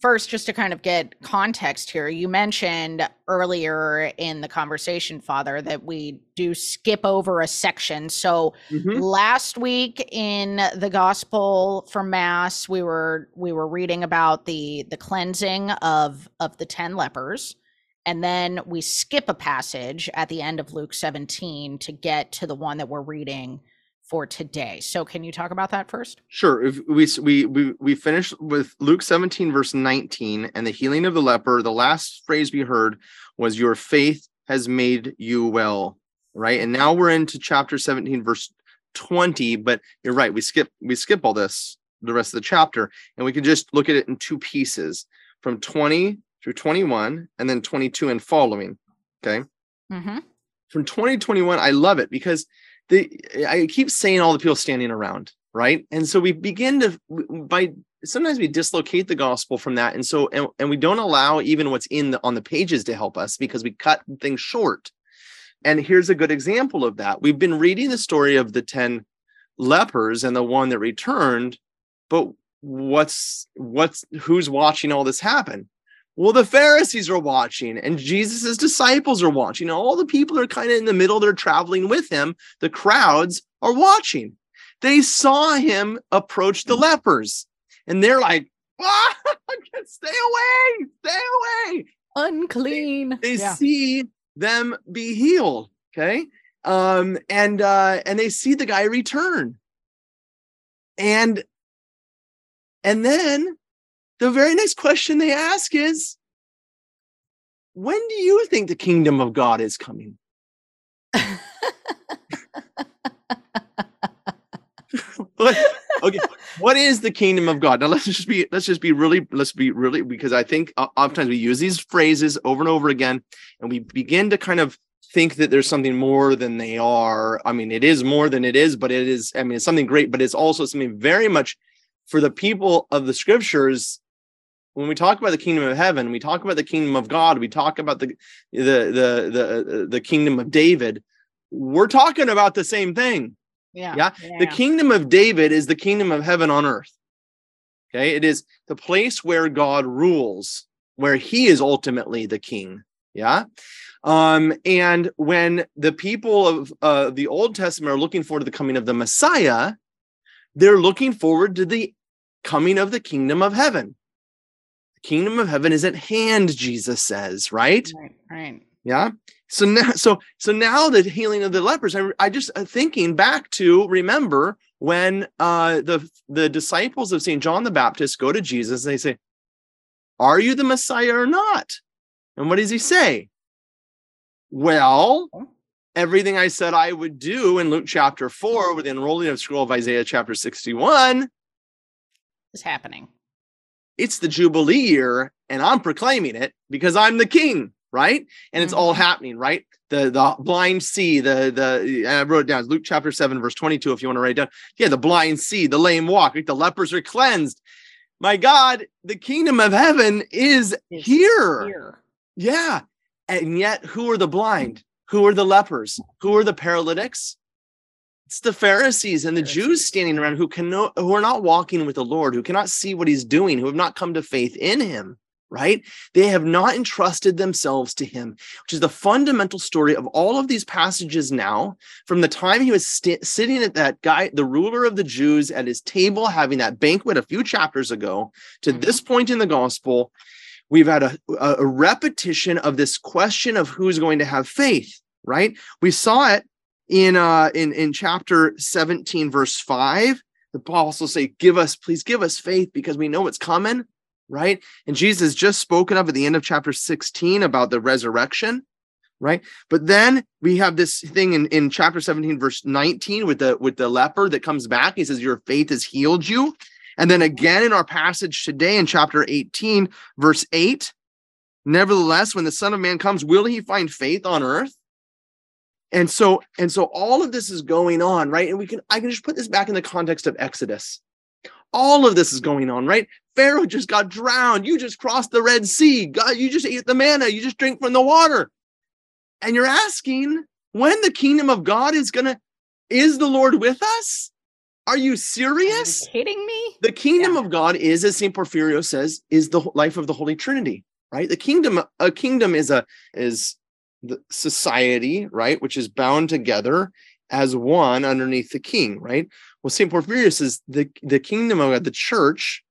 first, just to kind of get context here, you mentioned earlier in the conversation, Father, that we do skip over a section. So Mhm. last week in the gospel for mass we were we were reading about the the cleansing of of the 10 lepers and then we skip a passage at the end of Luke 17 to get to the one that we're reading for today. So can you talk about that first? Sure. If we we we we finished with Luke 17 verse 19 and the healing of the leper. The last phrase we heard was your faith has made you well, right? And now we're into chapter 17 verse 20, but you're right. We skip we skip all this the rest of the chapter and we can just look at it in two pieces from 20 through 21 and then 22 and following. Okay? Mhm. from 2021 i love it because the i keep saying all the people standing around right? And so we begin to by sometimes we dislocate the gospel from that. And so and, and we don't allow even what's in the on the pages to help us because we cut things short. And here's a good example of that. We've been reading the story of the 10 lepers and the one that returned but what's what's who's watching all this happen well, the Pharisees are watching, and Jesus' disciples are watching. All the people are kind of in the middle, they're traveling with him. The crowds are watching. They saw him approach the lepers, and they're like, ah, stay away, stay away. Unclean. They Yeah. see them be healed. Okay. Um, and uh, and they see the guy return. And and then the very next question they ask is when do you think the kingdom of god is coming? Okay what is the kingdom of god? Now let's just be let's just be really let's be really because i think oftentimes we use these phrases over and over again and we begin to kind of think that there's something more than they are. I mean it is more than it is but it is i mean it's something great but it's also something very much for the people of the scriptures when we talk about the kingdom of heaven we talk about the kingdom of god we talk about the the the the, the kingdom of david we're talking about the same thing Yeah. Yeah, the kingdom of David is the kingdom of heaven on earth. Okay, it is the place where God rules, where he is ultimately the king. Yeah. Um, and when the people of uh, the Old Testament are looking forward to the coming of the Messiah, they're looking forward to the coming of the kingdom of heaven. The kingdom of heaven is at hand, Jesus says, right? Right. Right. Yeah. So now, so so now the healing of the lepers. I, I just uh, thinking back to remember when uh, the the disciples of Saint John the Baptist go to Jesus and they say, "Are you the Messiah or not?" And what does he say? Well, everything I said I would do in Luke chapter four with the enrolling of scroll of Isaiah chapter sixty-one. Is happening. It's the Jubilee year, and I'm proclaiming it because I'm the King right? And it's all Mhm. happening, right? The the blind see, the the I wrote it down Luke chapter 7, verse 22, if you want to write it down. Yeah, the blind see, the lame walk, right? the lepers are cleansed. My God, the kingdom of heaven is Is here. Here. Yeah. And yet, who are the blind? Who are the lepers? Who are the paralytics? It's the Pharisees and the Jews standing around who can who are not walking with the Lord, who cannot see what he's doing, who have not come to faith in him, right? They have not entrusted themselves to him, which is the fundamental story of all of these passages now. From the time he was sti- sitting at that guy, the ruler of the Jews, at his table having that banquet a few chapters ago, to Mhm. this point in the gospel, we've had a, a repetition of this question of who's going to have faith, right? We saw it in uh in in chapter 17 verse 5 the apostle say give us please give us faith because we know it's coming right? And jesus just spoken of at the end of chapter 16 about the resurrection right? But then we have this thing in in chapter 17 verse 19 with the with the leper that comes back. He says your faith has healed you. And then again in our passage today in chapter 18 verse 8 nevertheless when the son of man comes will he find faith on earth and so and so all of this is going on right? And we can i can just put this back in the context of exodus. All of this is going on right? Pharaoh just got drowned. You just crossed the red sea. God you just ate the manna. You just drink from the water. And you're asking when the kingdom of god is gonna is the lord with us? Are you Are you serious kidding me? the kingdom of God is, as Saint Porphyrio says, is the life of the Holy Trinity, right? The kingdom, a kingdom is a is the society, right, which is bound together as one underneath the king, right? Well, Saint Porphyrio is the the kingdom of God, the church,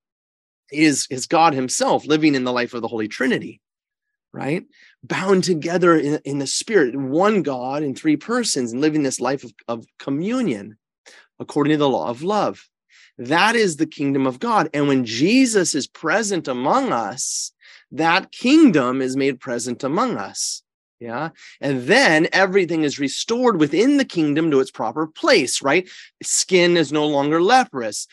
is is God Himself living in the life of the Holy Trinity, right? Bound together in, in the Spirit, one God in three persons, and living this life of, of communion according to the law of love. That is the kingdom of God. And when Jesus is present among us, that kingdom is made present among us. Yeah. And then everything is restored within the kingdom to its proper place, right? Skin is no longer leprous.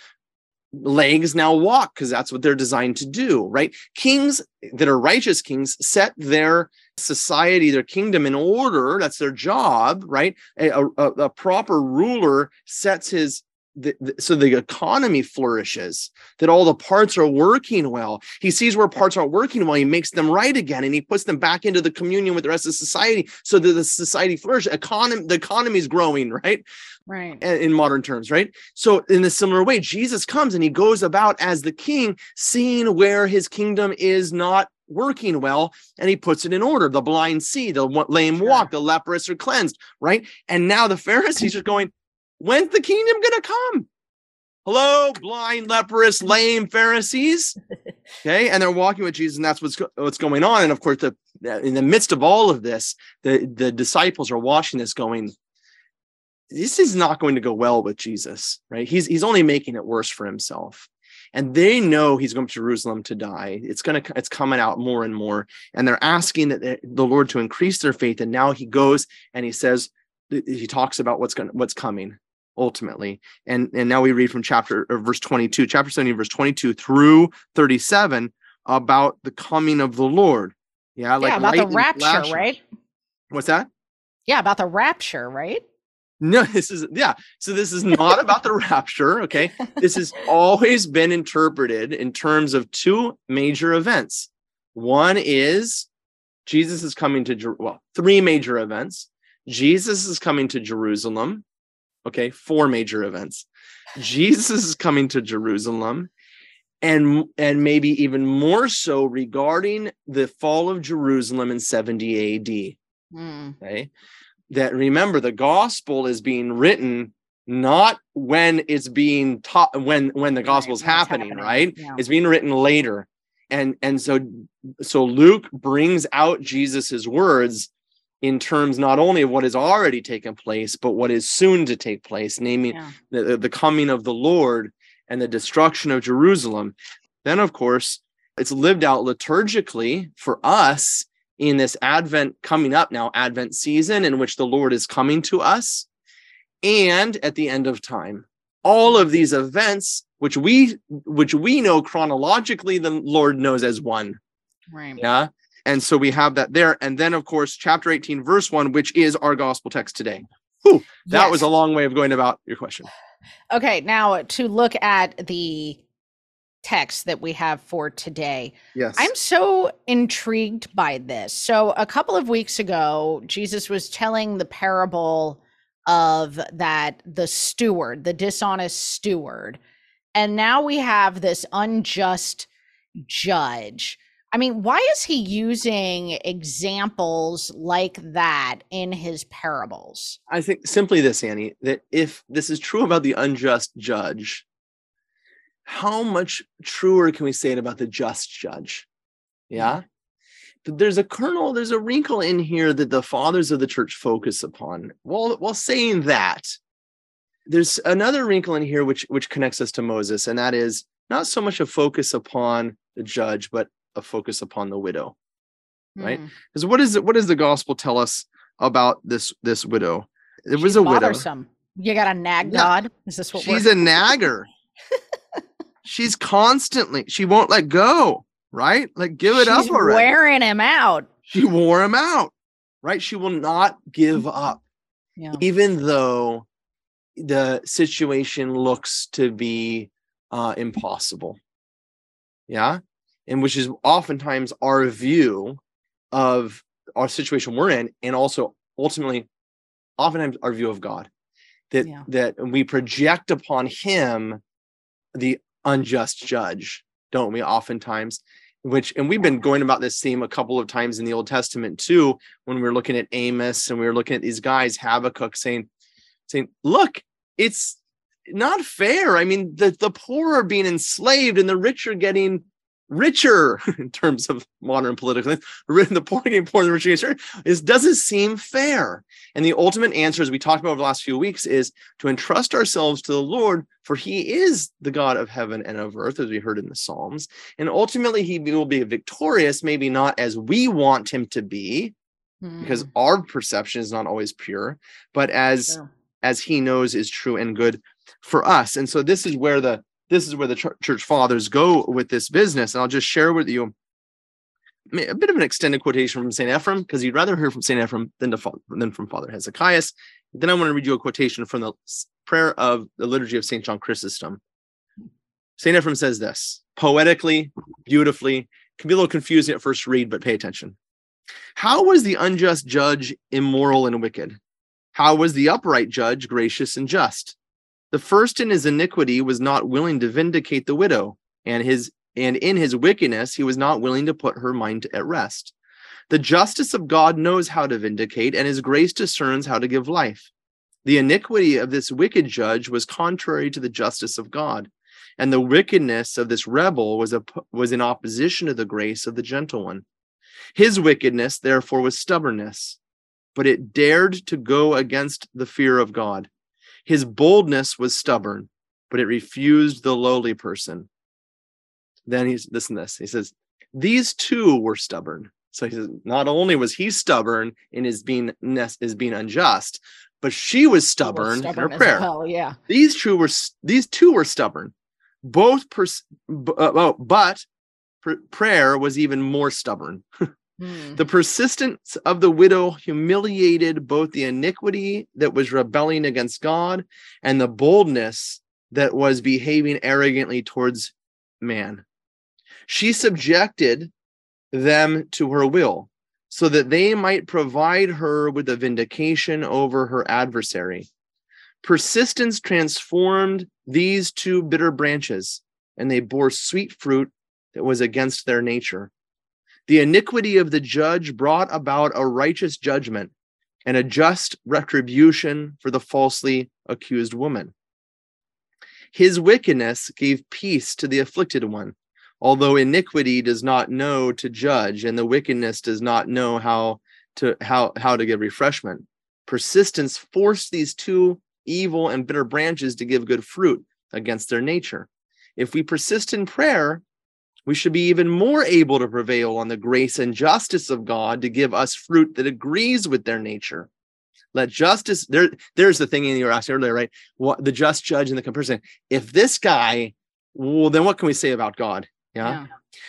Legs now walk because that's what they're designed to do, right? Kings that are righteous kings set their society, their kingdom in order. That's their job, right? A, a, a proper ruler sets his the, the- so the economy flourishes that all the parts are working well he sees where parts aren't working well he makes them right again and he puts them back into the communion with the rest of society so that the society flourishes economy the economy is growing right Right. in modern terms, right? So, in a similar way, Jesus comes and he goes about as the king, seeing where his kingdom is not working well, and he puts it in order. The blind see, the lame walk, the leprous are cleansed, right? And now the Pharisees are going, When's the kingdom going to come? Hello, blind, leprous, lame Pharisees. Okay, and they're walking with Jesus, and that's what's what's going on. And of course, the in the midst of all of this, the the disciples are watching this, going, this is not going to go well with Jesus, right? He's he's only making it worse for himself. And they know he's going to Jerusalem to die. It's going to it's coming out more and more. And they're asking that the the Lord to increase their faith. And now he goes and he says he talks about what's going what's coming. Ultimately. And and now we read from chapter or verse 22, chapter 17, verse 22 through 37 about the coming of the Lord. Yeah, like yeah, about the rapture, right? What's that? Yeah, about the rapture, right? No, this is yeah. So this is not about the rapture. Okay. This has always been interpreted in terms of two major events. One is Jesus is coming to well, three major events. Jesus is coming to Jerusalem. Okay, four major events. Jesus is coming to Jerusalem and and maybe even more so regarding the fall of Jerusalem in 70 AD Mm, okay that remember the gospel is being written not when it's being taught when when the Right, gospel is it's happening, happening, right yeah. it's being written later and and so so luke brings out jesus's words in terms not only of what has already taken place but what is soon to take place namely yeah. the, the coming of the Lord and the destruction of Jerusalem. Then, of course, it's lived out liturgically for us in this Advent coming up now, Advent season, in which the Lord is coming to us, and at the end of time. All of these events, which we which we know chronologically, the Lord knows as one. Right. Yeah. And so we have that there. And then, of course, chapter 18, verse 1, which is our gospel text today. Whew, that was a long way of going about your question. Okay, now to look at the text that we have for today. Yes. I'm so intrigued by this. So, a couple of weeks ago, Jesus was telling the parable of that the steward, the dishonest steward. And now we have this unjust judge. I mean, why is he using examples like that in his parables? I think simply this, Annie, that if this is true about the unjust judge, how much truer can we say it about the just judge? Yeah. But there's a kernel, there's a wrinkle in here that the fathers of the church focus upon. While while saying that, there's another wrinkle in here which which connects us to Moses, and that is not so much a focus upon the judge, but a focus upon the widow. Right? Hmm. Because what is it? What does the gospel tell us about this this widow? It was She's a widow. bothersome. You got a nag Yeah. God? Is this what She's a nagger. She's constantly, she won't let go, right? Like give it She's up already. wearing him out. She wore him out, right? She will not give up, Yeah. even though the situation looks to be uh, impossible. Yeah. And which is oftentimes our view of our situation we're in, and also ultimately, oftentimes our view of God. That Yeah. that we project upon him the unjust judge, don't we? Oftentimes, which and we've been going about this theme a couple of times in the Old Testament too, when we were looking at Amos and we were looking at these guys, Habakkuk saying, saying, look, it's not fair. I mean, the, the poor are being enslaved and the rich are getting richer in terms of modern political things. The poor getting poorer the rich getting richer. This doesn't seem fair. And the ultimate answer, as we talked about over the last few weeks, is to entrust ourselves to the Lord, for he is the God of heaven and of earth, as we heard in the Psalms. And ultimately, he will be victorious, maybe not as we want him to be, because Mm, our perception is not always pure, but as sure. as he knows is true and good for us. And so this is where the this is where the chur- church fathers go with this business. And I'll just share with you a bit of an extended quotation from St. Ephraim, because you'd rather hear from St. Ephraim than, to, than from Father Hezekiah. Then I want to read you a quotation from the prayer of the liturgy of St. John Chrysostom. St. Ephraim says this poetically, beautifully, can be a little confusing at first read, but pay attention. How was the unjust judge immoral and wicked? How was the upright judge gracious and just? The first in his iniquity was not willing to vindicate the widow, and his and in his wickedness he was not willing to put her mind at rest. The justice of God knows how to vindicate, and his grace discerns how to give life. The iniquity of this wicked judge was contrary to the justice of God, and the wickedness of this rebel was a, was in opposition to the grace of the gentle one. His wickedness, therefore, was stubbornness, but it dared to go against the fear of God. His boldness was stubborn, but it refused the lowly person. Then he's this and this. He says, These two were stubborn. So he says, not only was he stubborn in his being his being unjust, but she was Well, stubborn, in her prayer. well, yeah. These two were these two were stubborn. Both pers- b- uh, oh, but pr- prayer was even more stubborn. Hmm. The persistence of the widow humiliated both the iniquity that was rebelling against God and the boldness that was behaving arrogantly towards man. She subjected them to her will so that they might provide her with a vindication over her adversary. Persistence transformed these two bitter branches, and they bore sweet fruit that was against their nature. The iniquity of the judge brought about a righteous judgment and a just retribution for the falsely accused woman. His wickedness gave peace to the afflicted one, although iniquity does not know to judge, and the wickedness does not know how to how, how to give refreshment. Persistence forced these two evil and bitter branches to give good fruit against their nature. If we persist in prayer, we should be even more able to prevail on the grace and justice of God to give us fruit that agrees with their nature. Let justice there. There's the thing you were asking earlier, right? What the just judge and the comparison. If this guy, well, then what can we say about God? Yeah. Yeah.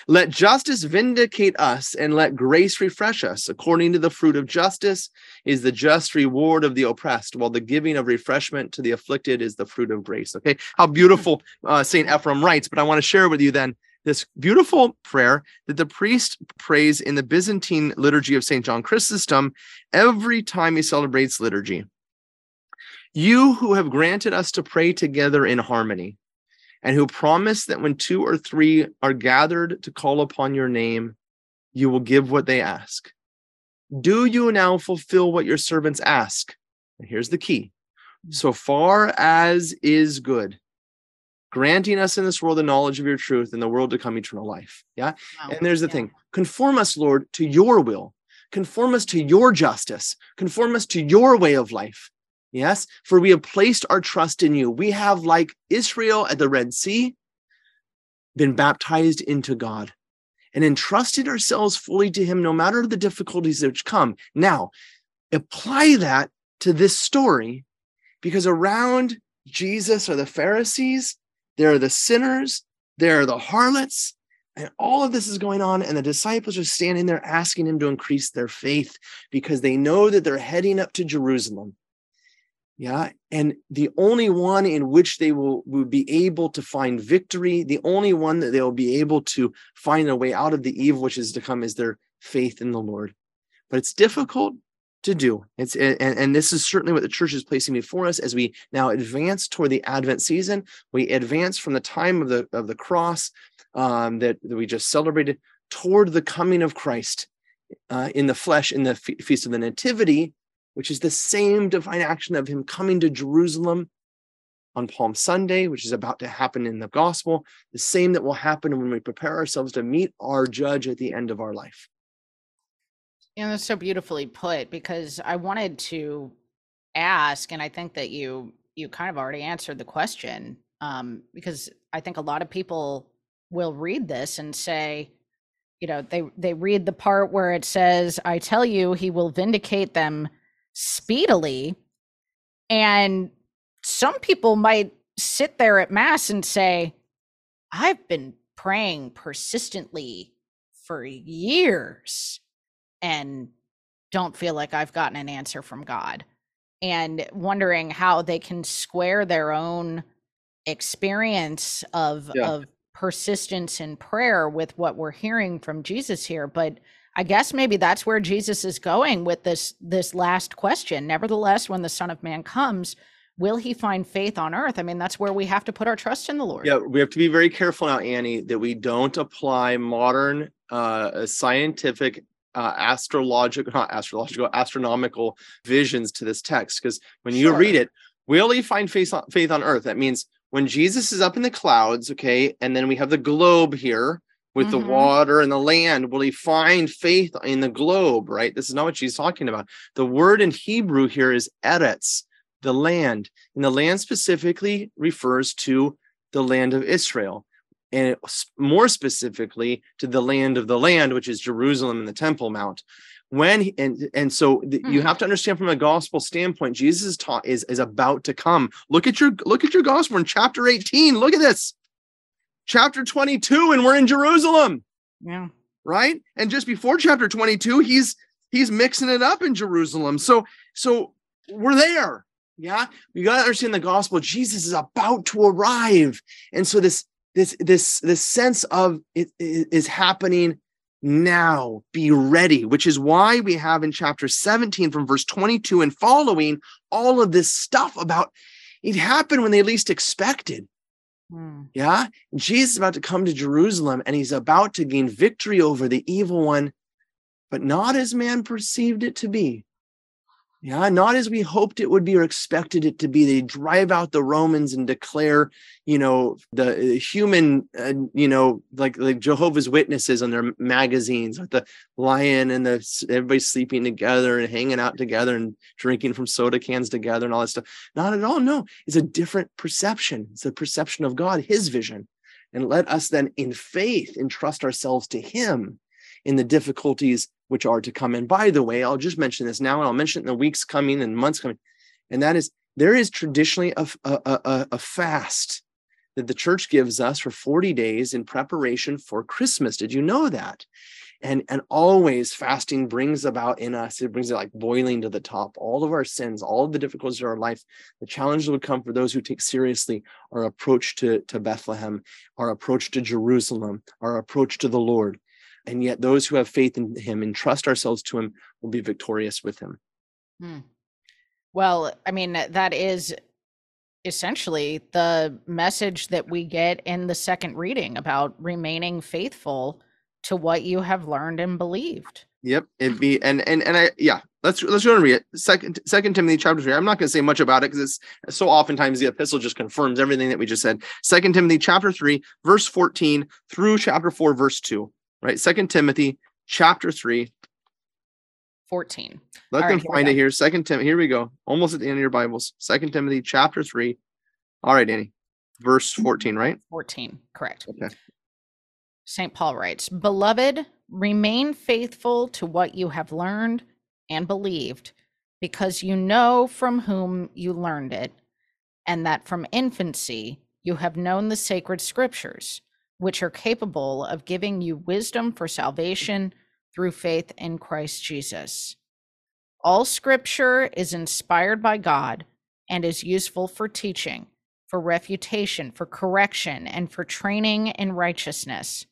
Let justice vindicate us and let grace refresh us. According to the fruit of justice is the just reward of the oppressed, while the giving of refreshment to the afflicted is the fruit of grace. Okay. How beautiful uh, St. Ephraim writes, but I want to share with you then this beautiful prayer that the priest prays in the Byzantine liturgy of St. John Chrysostom every time he celebrates liturgy. You who have granted us to pray together in harmony, and who promise that when two or three are gathered to call upon your name, you will give what they ask. Do you now fulfill what your servants ask? And here's the key so far as is good, granting us in this world the knowledge of your truth and the world to come eternal life. Yeah. Wow. And there's the Yeah. thing conform us, Lord, to your will, conform us to your justice, conform us to your way of life. Yes, for we have placed our trust in you. We have, like Israel at the Red Sea, been baptized into God and entrusted ourselves fully to Him, no matter the difficulties which come. Now, apply that to this story because around Jesus are the Pharisees, there are the sinners, there are the harlots, and all of this is going on. And the disciples are standing there asking Him to increase their faith because they know that they're heading up to Jerusalem. Yeah. And the only one in which they will, will be able to find victory, the only one that they'll be able to find a way out of the evil which is to come is their faith in the Lord. But it's difficult to do. It's and, and this is certainly what the church is placing before us as we now advance toward the Advent season. We advance from the time of the of the cross um, that, that we just celebrated toward the coming of Christ uh, in the flesh in the fe- feast of the Nativity, which is the same divine action of him coming to Jerusalem on Palm Sunday, which is about to happen in the gospel, the same that will happen when we prepare ourselves to meet our judge at the end of our life. And that's so beautifully put because I wanted to ask, and I think that you you kind of already answered the question. Um, because I think a lot of people will read this and say, you know, they they read the part where it says, I tell you, he will vindicate them speedily. And some people might sit there at mass and say, I've been praying persistently for years and don't feel like I've gotten an answer from God. And wondering how they can square their own experience of Yeah. of persistence in prayer with what we're hearing from Jesus here. But I guess maybe that's where Jesus is going with this this last question. Nevertheless, when the Son of Man comes, will he find faith on earth? I mean, that's where we have to put our trust in the Lord. Yeah, we have to be very careful now, Annie, that we don't apply modern uh, scientific, uh, astrological, not astrological, astronomical visions to this text. Because when you Sure. read it, will he find faith on, faith on earth? That means when Jesus is up in the clouds, okay, and then we have the globe here with Mhm. the water and the land. Will he find faith in the globe, right? This is not what she's talking about. The word in Hebrew here is eretz, the land. And the land specifically refers to the land of Israel. And it, more specifically to the land of the land, which is Jerusalem and the Temple Mount. when he- and and so th- you Hmm. have to understand from a gospel standpoint jesus is taught is is about to come. Look at your look at your gospel in chapter 18 look at this. Chapter 22 and we're in jerusalem. Yeah. right? And just before chapter 22 he's he's mixing it up in jerusalem. So so we're there. Yeah? You got to understand the gospel. Jesus is about to arrive. And so this this this this sense of it i- is happening now be ready which is why we have in chapter 17 from verse 22 and following all of this stuff about it happened when they least expected Hmm. yeah. Jesus is about to come to Jerusalem and he's about to gain victory over the evil one, but not as man perceived it to be. Yeah, not as we hoped it would be or expected it to be. They drive out the Romans and declare, you know, the uh, human, uh, you know, like like Jehovah's Witnesses on their magazines, with the lion and the everybody sleeping together and hanging out together and drinking from soda cans together and all that stuff. Not at all. No, it's a different perception. It's a perception of God, His vision, and let us then, in faith, entrust ourselves to Him in the difficulties which are to come. And by the way, I'll just mention this now, and I'll mention it in the weeks coming and months coming. And that is, there is traditionally a a fast that the church gives us for 40 days in preparation for Christmas. Did you know that? And, and always fasting brings about in us, it brings it like boiling to the top, all of our sins, all of the difficulties of our life, the challenges would come for those who take seriously our approach to, to Bethlehem, our approach to Jerusalem, our approach to the Lord. And yet, those who have faith in him and trust ourselves to him will be victorious with him. Hmm. Well, I mean, that is essentially the message that we get in the second reading about remaining faithful to what you have learned and believed. Yep, it'd be and and and I yeah. Let's let's go and read it. Second Second Timothy chapter three. I'm not going to say much about it because it's so oftentimes the epistle just confirms everything that we just said. Second Timothy chapter three, verse 14 through chapter four, verse two. Right. Second Timothy chapter three. 14. Let All them right, find go. it here. Second Timothy. Here we go. Almost at the end of your Bibles. Second Timothy chapter three. All right, Danny. Verse 14, right? 14, correct. Okay. St. Paul writes, Beloved, remain faithful to what you have learned and believed, because you know from whom you learned it, and that from infancy you have known the sacred scriptures, which are capable of giving you wisdom for salvation through faith in Christ Jesus. All scripture is inspired by God and is useful for teaching, for refutation, for correction, and for training in righteousness,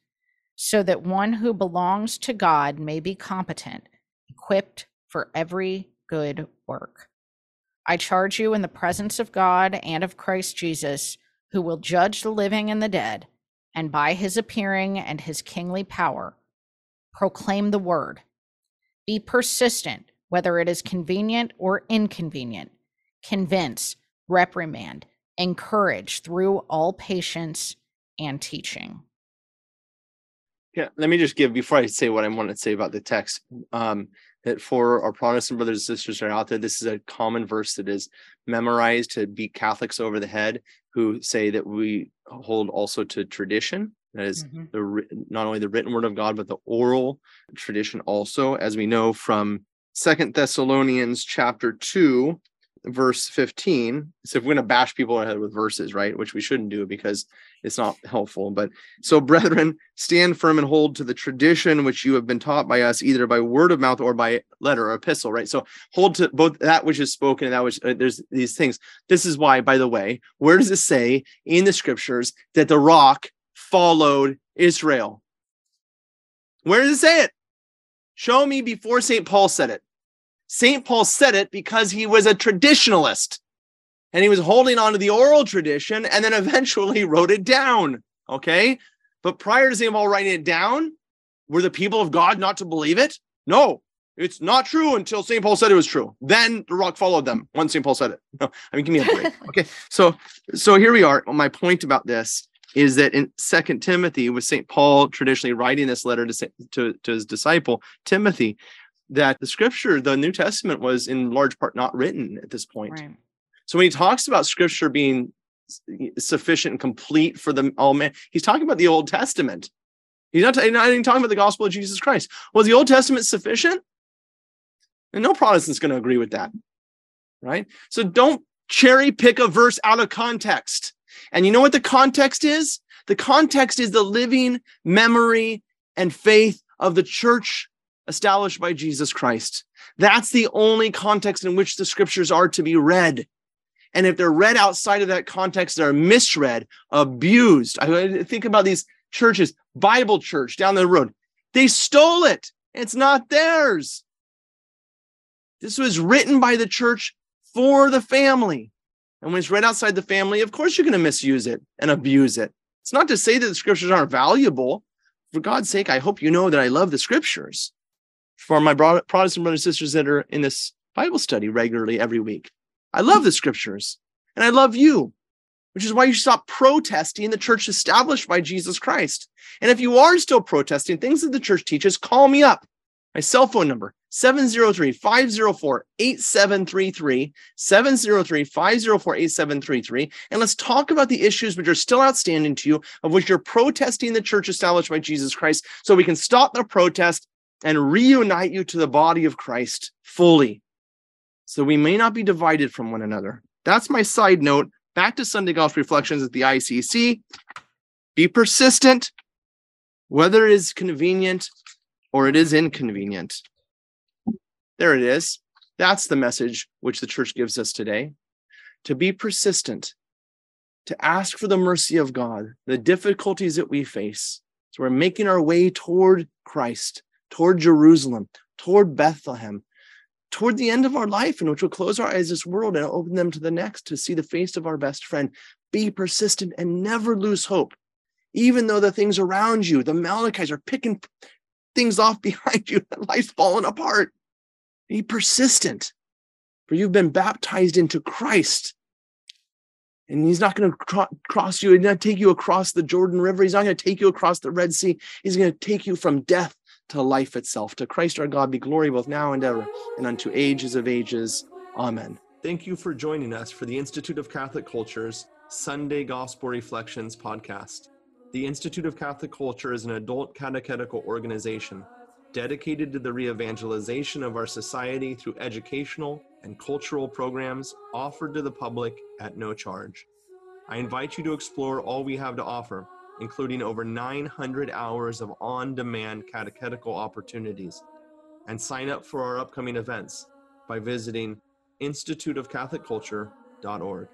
so that one who belongs to God may be competent, equipped for every good work. I charge you in the presence of God and of Christ Jesus, who will judge the living and the dead, and by his appearing and his kingly power, proclaim the word. Be persistent, whether it is convenient or inconvenient. Convince, reprimand, encourage through all patience and teaching. Yeah, let me just give before I say what I want to say about the text. Um, that for our Protestant brothers and sisters that are out there, this is a common verse that is memorized to beat Catholics over the head who say that we hold also to tradition. That is Mhm. the not only the written word of God, but the oral tradition also, as we know from Second Thessalonians chapter two, verse 15. So if we're going to bash people ahead with verses, right, which we shouldn't do because it's not helpful. But so, brethren, stand firm and hold to the tradition which you have been taught by us, either by word of mouth or by letter or epistle, right? So hold to both that which is spoken and that which uh, there's these things. This is why, by the way, where does it say in the scriptures that the rock followed Israel? Where does it say it? Show me before St. Paul said it. St. Paul said it because he was a traditionalist and he was holding on to the oral tradition and then eventually wrote it down. Okay. But prior to St. Paul writing it down, were the people of God not to believe it? No, it's not true until St. Paul said it was true. Then the rock followed them once St. Paul said it. No, I mean, give me a break. okay. So, so here we are. My point about this is that in Second Timothy, with St. Paul traditionally writing this letter to, to, to his disciple, Timothy, that the scripture, the New Testament was in large part not written at this point. Right. So when he talks about scripture being sufficient and complete for the all man, he's talking about the Old Testament. He's not, he's not even talking about the gospel of Jesus Christ. Was the Old Testament sufficient? And no Protestant's going to agree with that. Right? So don't cherry pick a verse out of context. And you know what the context is? The context is the living memory and faith of the church established by Jesus Christ. That's the only context in which the scriptures are to be read. And if they're read outside of that context, they're misread, abused. I think about these churches, Bible church down the road. They stole it. It's not theirs. This was written by the church for the family. And when it's read outside the family, of course you're going to misuse it and abuse it. It's not to say that the scriptures aren't valuable. For God's sake, I hope you know that I love the scriptures. For my Protestant brothers and sisters that are in this Bible study regularly every week, I love the scriptures and I love you, which is why you stop protesting the church established by Jesus Christ. And if you are still protesting things that the church teaches, call me up. My cell phone number, 703-504-8733, 703-504-8733. And let's talk about the issues which are still outstanding to you, of which you're protesting the church established by Jesus Christ, so we can stop the protest and reunite you to the body of Christ fully. So we may not be divided from one another. That's my side note. Back to Sunday Gospel Reflections at the ICC. Be persistent, whether it is convenient or it is inconvenient. There it is. That's the message which the church gives us today. To be persistent, to ask for the mercy of God, the difficulties that we face. So we're making our way toward Christ, toward Jerusalem, toward Bethlehem, toward the end of our life, in which we'll close our eyes this world and open them to the next to see the face of our best friend. Be persistent and never lose hope. Even though the things around you, the Amalekites are picking things off behind you, life's falling apart. Be persistent, for you've been baptized into Christ. And he's not going to cro- cross you, he's not take you across the Jordan River. He's not going to take you across the Red Sea. He's going to take you from death to life itself. To Christ our God be glory both now and ever, and unto ages of ages. Amen. Thank you for joining us for the Institute of Catholic Culture's Sunday Gospel Reflections podcast. The Institute of Catholic Culture is an adult catechetical organization dedicated to the re evangelization of our society through educational and cultural programs offered to the public at no charge. I invite you to explore all we have to offer including over 900 hours of on demand catechetical opportunities. And sign up for our upcoming events by visiting instituteofcatholicculture.org.